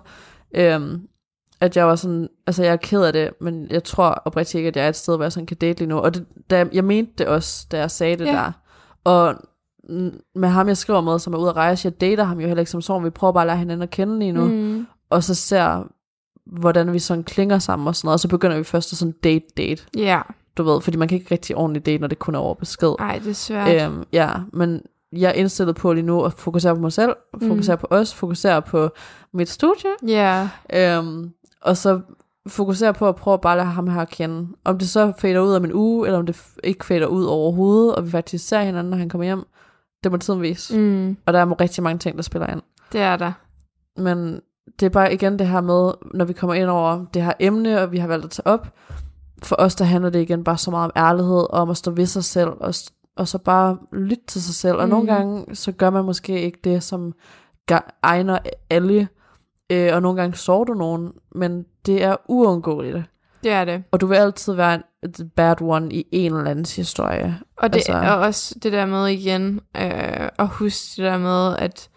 øhm, at jeg var sådan, altså jeg er ked af det, men jeg tror oprigtigt ikke, at jeg er et sted, hvor jeg sådan kan date lige nu. Og det, da, jeg mente det også, da jeg sagde det ja. der. Og med ham, jeg skriver med, som er ude at rejse, jeg dater ham jo heller ikke som sådan, vi prøver bare at lære hinanden at kende lige nu, mm. Mm. og så ser, hvordan vi sådan klinger sammen og sådan noget, og så begynder vi først at sådan date-date, Ja. du ved, fordi man kan ikke rigtig ordentligt date, når det kun er over besked. Ej, det er svært. Øhm, ja, men jeg er indstillet på lige nu at fokusere på mig selv, fokusere mm. på os, fokusere på mit studie, Ja. øhm, og så fokusere på at prøve at bare lade ham her kende. Om det så fader ud om en uge, eller om det ikke fader ud overhovedet, og vi faktisk ser hinanden, når han kommer hjem, det må tiden vise. Mm. Og der er rigtig mange ting, der spiller ind. Det er der. Men det er bare igen det her med, når vi kommer ind over det her emne, og vi har valgt at tage op, for os der handler det igen bare så meget om ærlighed, og om at stå ved sig selv, og, og så bare lytte til sig selv. Og Mm. nogle gange, så gør man måske ikke det, som egner alle, øh, og nogle gange sover du nogen, men det er uundgåeligt. Det er det. Og du vil altid være en the bad one i en eller andens historie. Og det Altså- er også det der med igen, øh, at huske det der med, at,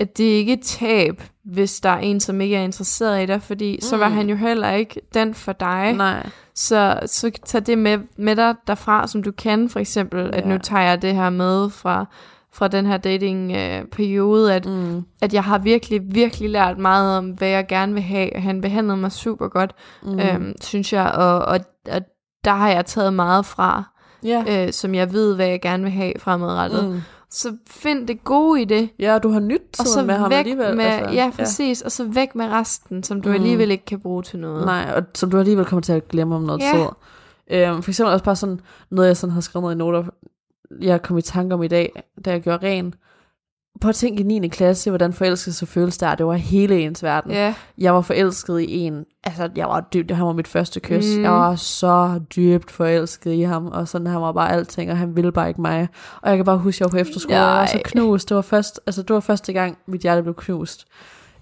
at det er ikke et tab, hvis der er en, som ikke er interesseret i dig, fordi mm. så var Mm. han jo heller ikke den for dig. Nej. Så, så tag det med, med dig derfra, som du kan, for eksempel, ja. at nu tager jeg det her med fra, fra den her dating-periode, at, Mm. at jeg har virkelig, virkelig lært meget om, hvad jeg gerne vil have. Han behandlede mig super godt, mm. øhm, synes jeg, og, og, og der har jeg taget meget fra, ja. øh, som jeg ved, hvad jeg gerne vil have fremadrettet. Mm. Så find det gode i det, Ja, du har nyt og så med ham væk alligevel. med, altså. ja, præcis, og så væk med resten, som du Mm. alligevel ikke kan bruge til noget. Nej, og som du alligevel kommer til at glemme om noget Ja. tid. Øhm, for eksempel også bare sådan noget, jeg sådan har skrevet ned i noter, jeg kom i tanke om i dag, da jeg gjorde ren. Prøv at tænke i 9. klasse, hvordan forelskelse føles der. Det var hele ens verden. Ja, Jeg var forelsket i en, altså jeg var dybt, han var mit første kys. Mm. Jeg var så dybt forelsket i ham, og sådan han var bare alting, og han ville bare ikke mig. Og jeg kan bare huske, at jeg var på efterskole, og jeg var så Nej. knust. Det var, først, altså, det var første gang, mit hjerte blev knust.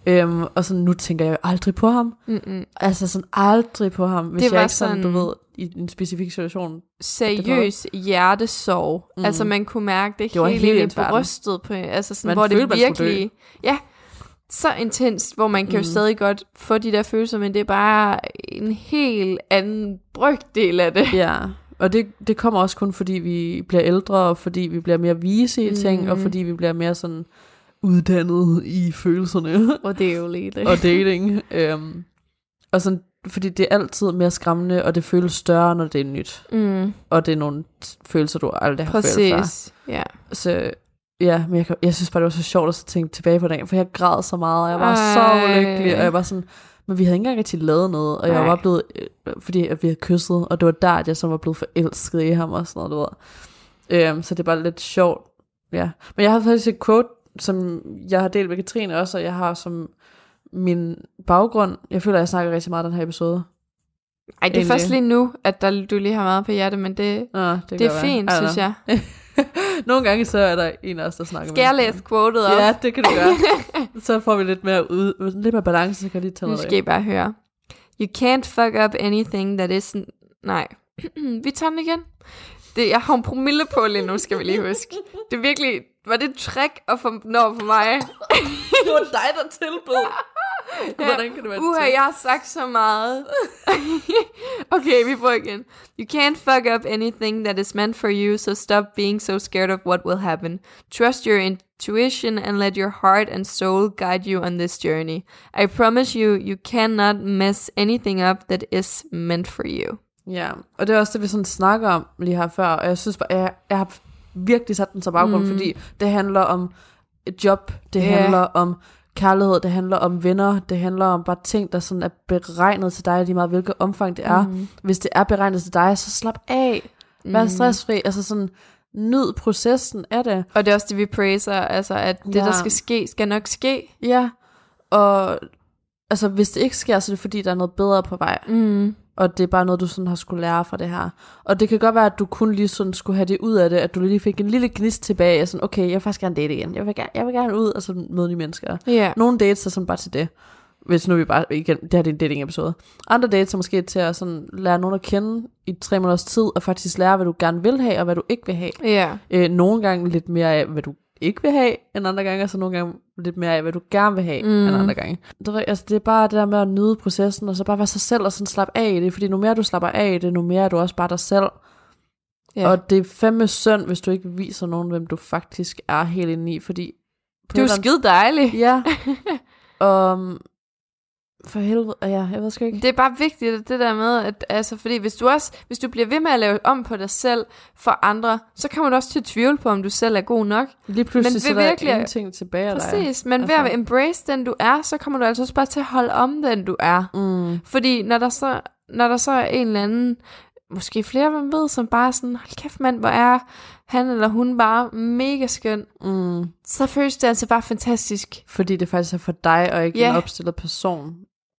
Øhm, og sådan, nu tænker jeg aldrig på ham. Mm-mm. Altså sådan aldrig på ham, hvis Det jeg ikke sådan, du sådan- ved, i en specifik situation. seriøs hjertesorg. Mm. Altså man kunne mærke det, Det helt hele i brystet på, altså sådan, Man hvor det følte, skulle virkelig, ja, så intenst, hvor man kan jo Mm. stadig godt få de der følelser, men det er bare en helt anden brygdel af det. Ja, og det, det kommer også kun, fordi vi bliver ældre, og fordi vi bliver mere vise i ting, Mm. og fordi vi bliver mere sådan uddannet i følelserne Og det er og dating. øhm, og sådan, fordi det er altid mere skræmmende, og det føles større, når det er nyt. Mm, Og det er nogle følelser, du aldrig har følt før. præcis. Ja. Så ja, men jeg, jeg synes bare, det var så sjovt at så tænke tilbage på den, for jeg græd så meget, og jeg var så Ej. ulykkelig, og jeg var sådan, men vi havde ikke engang rigtig lavet noget, og jeg var blevet, øh, fordi at vi havde kysset, og det var der, at jeg så var blevet forelsket i ham og sådan noget, du ved. Øhm, så det er bare lidt sjovt, ja. Men jeg har faktisk et quote, som jeg har delt med Katrine også, og jeg har som min baggrund, jeg føler, at jeg snakker rigtig meget den her episode. Ej, det er først lige nu, at der, du lige har meget på hjertet, men det, Nå, det, det er være. fint, don't synes jeg. Nogle gange så er der en af os, der snakker Skal jeg læse quoted op? Ja, det kan du gøre. så får vi lidt mere, ud, lidt mere balance, så kan jeg lige tage Nu noget skal I bare høre. You can't fuck up anything that isn't... Nej. vi tager den igen. Det, jeg har en promille på lige nu, skal vi lige huske. Det er virkelig... Var det et trick at få den over på mig? det var dig, der tilbød. Hvordan kan det være Uha, jeg har sagt så meget. okay, vi prøver igen. You can't fuck up anything that is meant for you, so stop being so scared of what will happen. Trust your intuition and let your heart and soul guide you on this journey. I promise you, you cannot mess anything up that is meant for you. Ja, og det er også det, vi sådan snakker om lige her før, og jeg synes bare, jeg, jeg har virkelig sat den som baggrund, mm. fordi det handler om et job, det yeah. handler om kærlighed, det handler om venner, det handler om bare ting, der sådan er beregnet til dig, lige meget hvilket omfang det er. Mm. Hvis det er beregnet til dig, så slap af. Vær Mm. stressfri, altså sådan, nyd processen af det. Og det er også det, vi praiser, altså at det, Ja. der skal ske, skal nok ske. Ja, og altså hvis det ikke sker, så er det fordi, der er noget bedre på vej. Mm. Og det er bare noget, du sådan har skulle lære fra det her. Og det kan godt være, at du kun lige sådan skulle have det ud af det, at du lige fik en lille gnist tilbage, og sådan, okay, jeg vil faktisk gerne date igen. Jeg vil gerne, jeg vil gerne ud og så møde nye mennesker. Ja. Nogle dates er sådan bare til det. Hvis nu vi bare, igen, det her det er en dating episode. Andre dates er måske til at sådan lære nogen at kende i tre måneders tid, og faktisk lære, hvad du gerne vil have, og hvad du ikke vil have. Ja. Øh, nogle gange lidt mere af, hvad du ikke vil have, end andre gange, og så nogle gange lidt mere af, hvad du gerne vil have, mm. end andre gange. Det, altså, det er bare det der med at nyde processen, og så bare være sig selv, og sådan slappe af i det, fordi nu mere du slapper af i det, nu mere er du også bare dig selv. ja. Og det er fandme synd, hvis du ikke viser nogen, hvem du faktisk er helt inde i, fordi... du er skide dejlig. Ja. um, for helvede, ja, jeg ved sgu ikke. Det er bare vigtigt, det der med, at altså, fordi hvis du også, hvis du bliver ved med at lave om på dig selv for andre, så kommer du også til at tvivle på, om du selv er god nok. Lige pludselig Men så ved er der virkelig- ingenting tilbage af dig. Præcis, men ved Altså. at embrace den du er, så kommer du altså også bare til at holde om den du er. Mm. Fordi når der så, når der så er en eller anden, måske flere man ved, som bare er sådan, hold kæft mand, hvor er han eller hun bare mega skøn, Mm. så føles det altså bare fantastisk. Fordi det faktisk er for dig, og ikke Ja. en opstillet person,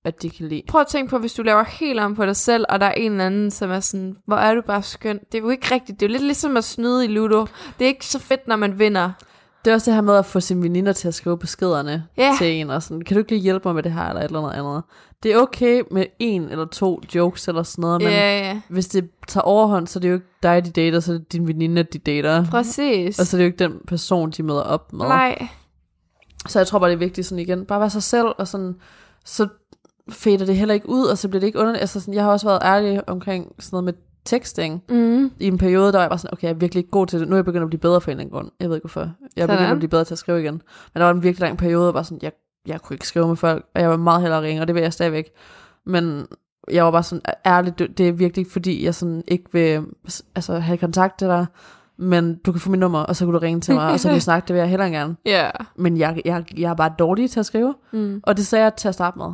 at de kan lide. Prøv at tænke på, hvis du laver helt om på dig selv, og der er en eller anden, som er sådan, hvor er du bare skøn. Det er jo ikke rigtigt. Det er jo lidt ligesom at snyde i Ludo. Det er ikke så fedt, når man vinder. Det er også det her med at få sine veninder til at skrive beskederne Ja. til en, og sådan, kan du ikke lige hjælpe mig med det her, eller et eller andet andet. Det er okay med en eller to jokes eller sådan noget, men Ja, ja. hvis det tager overhånd, så er det jo ikke dig, de dater, så er det din veninde, de dater. Præcis. Og så er det jo ikke den person, de møder op med. Nej. Så jeg tror bare, det er vigtigt sådan igen, bare være sig selv, og sådan, så fader det heller ikke ud, og så bliver det ikke underligt. Altså sådan, jeg har også været ærlig omkring sådan noget med texting. Mm. I en periode, der var jeg bare sådan, okay, jeg er virkelig ikke god til det. Nu er jeg begyndt at blive bedre for en eller anden grund. Jeg ved ikke hvorfor. Jeg er begyndt Sådan. at blive bedre til at skrive igen. Men der var en virkelig lang periode, hvor sådan, jeg, jeg kunne ikke skrive med folk, og jeg var meget hellere ringe, og det vil jeg stadigvæk. Men jeg var bare sådan, ærligt, det er virkelig ikke, fordi jeg sådan ikke vil altså, have kontakt til dig, men du kan få mit nummer, og så kan du ringe til mig, og så kan vi snakke, det vil jeg hellere gerne. Ja. Men jeg, jeg, jeg er bare dårlig til at skrive, Mm. og det sagde jeg til at starte med.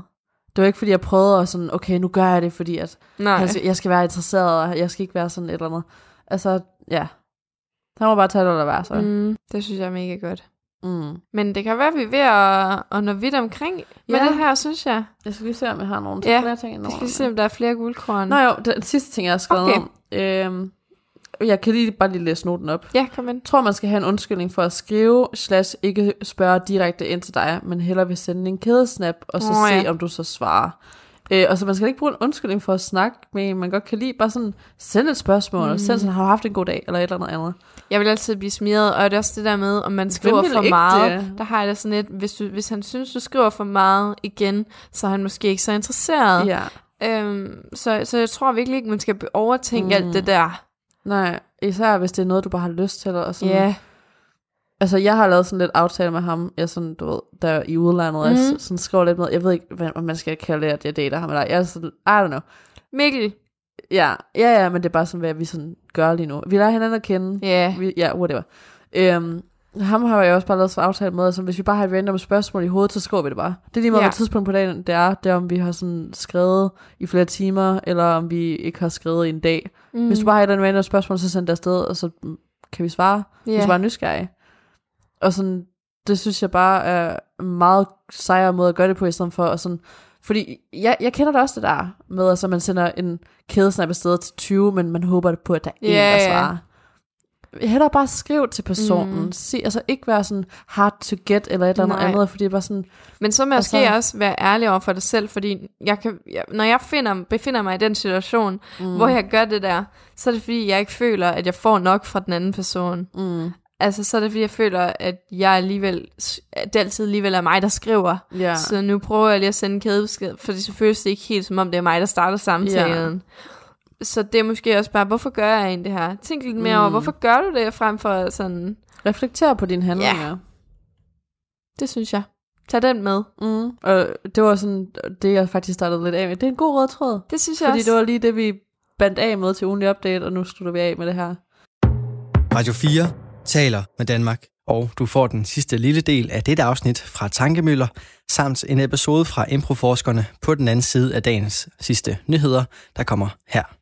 Det var ikke, fordi jeg prøvede at sådan, okay, nu gør jeg det, fordi at Nej. jeg skal, jeg skal være interesseret, og jeg skal ikke være sådan et eller andet. Altså, ja. Han må bare tage det, der være, så. Mm. Det synes jeg er mega godt. Mm. Men det kan være, at vi er ved at, at nå vidt omkring med Ja. det her, synes jeg. Jeg skal lige se, om jeg har nogle Ja, flere ting. end Jeg skal lige se, om der er flere guldkorn. Nå jo, den sidste ting, jeg har skrevet Okay. om. Øhm, jeg kan lige bare lige læse noten op. Ja, kom ind. Jeg tror, man skal have en undskyldning for at skrive, slash ikke spørge direkte ind til dig, men hellere vil sende en kædesnap, og så oh, ja. se, om du så svarer. Øh, og så man skal ikke bruge en undskyldning for at snakke med en, man godt kan lide. Bare sådan, send et spørgsmål, mm. og send sådan, har du haft en god dag, eller et eller andet andet. Jeg vil altid blive smiret, og det er også det der med, om man skriver for meget. det? Der har jeg det sådan lidt, hvis, du, hvis han synes, du skriver for meget igen, så er han måske ikke så interesseret. Ja. Øhm, så, så jeg tror virkelig ikke, man skal overtænke mm. alt det der. Nej, især hvis det er noget, du bare har lyst til. Og sådan, Ja, Altså, jeg har lavet sådan lidt aftale med ham, jeg sådan, du ved, der i udlandet, mm. jeg Mhm. sådan skriver lidt med, jeg ved ikke, hvad om man skal kalde det, at jeg dater ham, eller jeg er sådan, I don't know. Mikkel. Ja, ja, ja, men det er bare sådan, hvad vi sådan gør lige nu. Vi lærer hinanden at kende. Ja, Vi, ja, whatever. Øhm, ham har jeg også bare lavet sådan en aftale med, altså hvis vi bare har et random spørgsmål i hovedet, så skriver vi det bare. Det er lige meget, Ja. hvad tidspunkt på dagen det er. Det er, om vi har sådan skrevet i flere timer, eller om vi ikke har skrevet i en dag. Mm. Hvis du bare har et eller andet random spørgsmål, så send det afsted, og så mm, kan vi svare. ja. Hvis du bare er nysgerrig. Og sådan, det synes jeg bare er en meget sejere måde at gøre det på, i stedet for at sådan, fordi jeg, jeg kender det også det der med, at så man sender en kædesnap afsted til 20, men man håber på, at der er en, Ja, der svarer. Heller bare skriv til personen. Mm. Sig, altså ikke være sådan hard to get eller et eller andet Nej. andet, fordi det bare sådan, Men så måske Og så- også være ærlig over for dig selv, fordi jeg kan, jeg, når jeg finder, befinder mig i den situation, mm. hvor jeg gør det der, så er det fordi, jeg ikke føler, at jeg får nok fra den anden person. mm, Altså, så er det fordi, jeg føler, at jeg alligevel, at det altid alligevel er mig, der skriver. ja. Så nu prøver jeg lige at sende en kædebesked, fordi så føles det ikke helt som om, det er mig, der starter samtalen. Så det er måske også bare, hvorfor gør jeg egentlig det her? Tænk lidt mere mm. over, hvorfor gør du det, frem for sådan, Reflekter på dine handlinger. det synes jeg. Tag den med. Mm. Og det var sådan, det jeg faktisk startede lidt af med. Det er en god rød tråd. Det synes jeg Fordi også. det var lige det, vi bandt af med til ugenlig update, og nu slutter vi af med det her. Radio 4 taler med Danmark, og du får den sidste lille del af dette afsnit fra Tankemøller, samt en episode fra Improforskerne på den anden side af dagens sidste nyheder, der kommer her.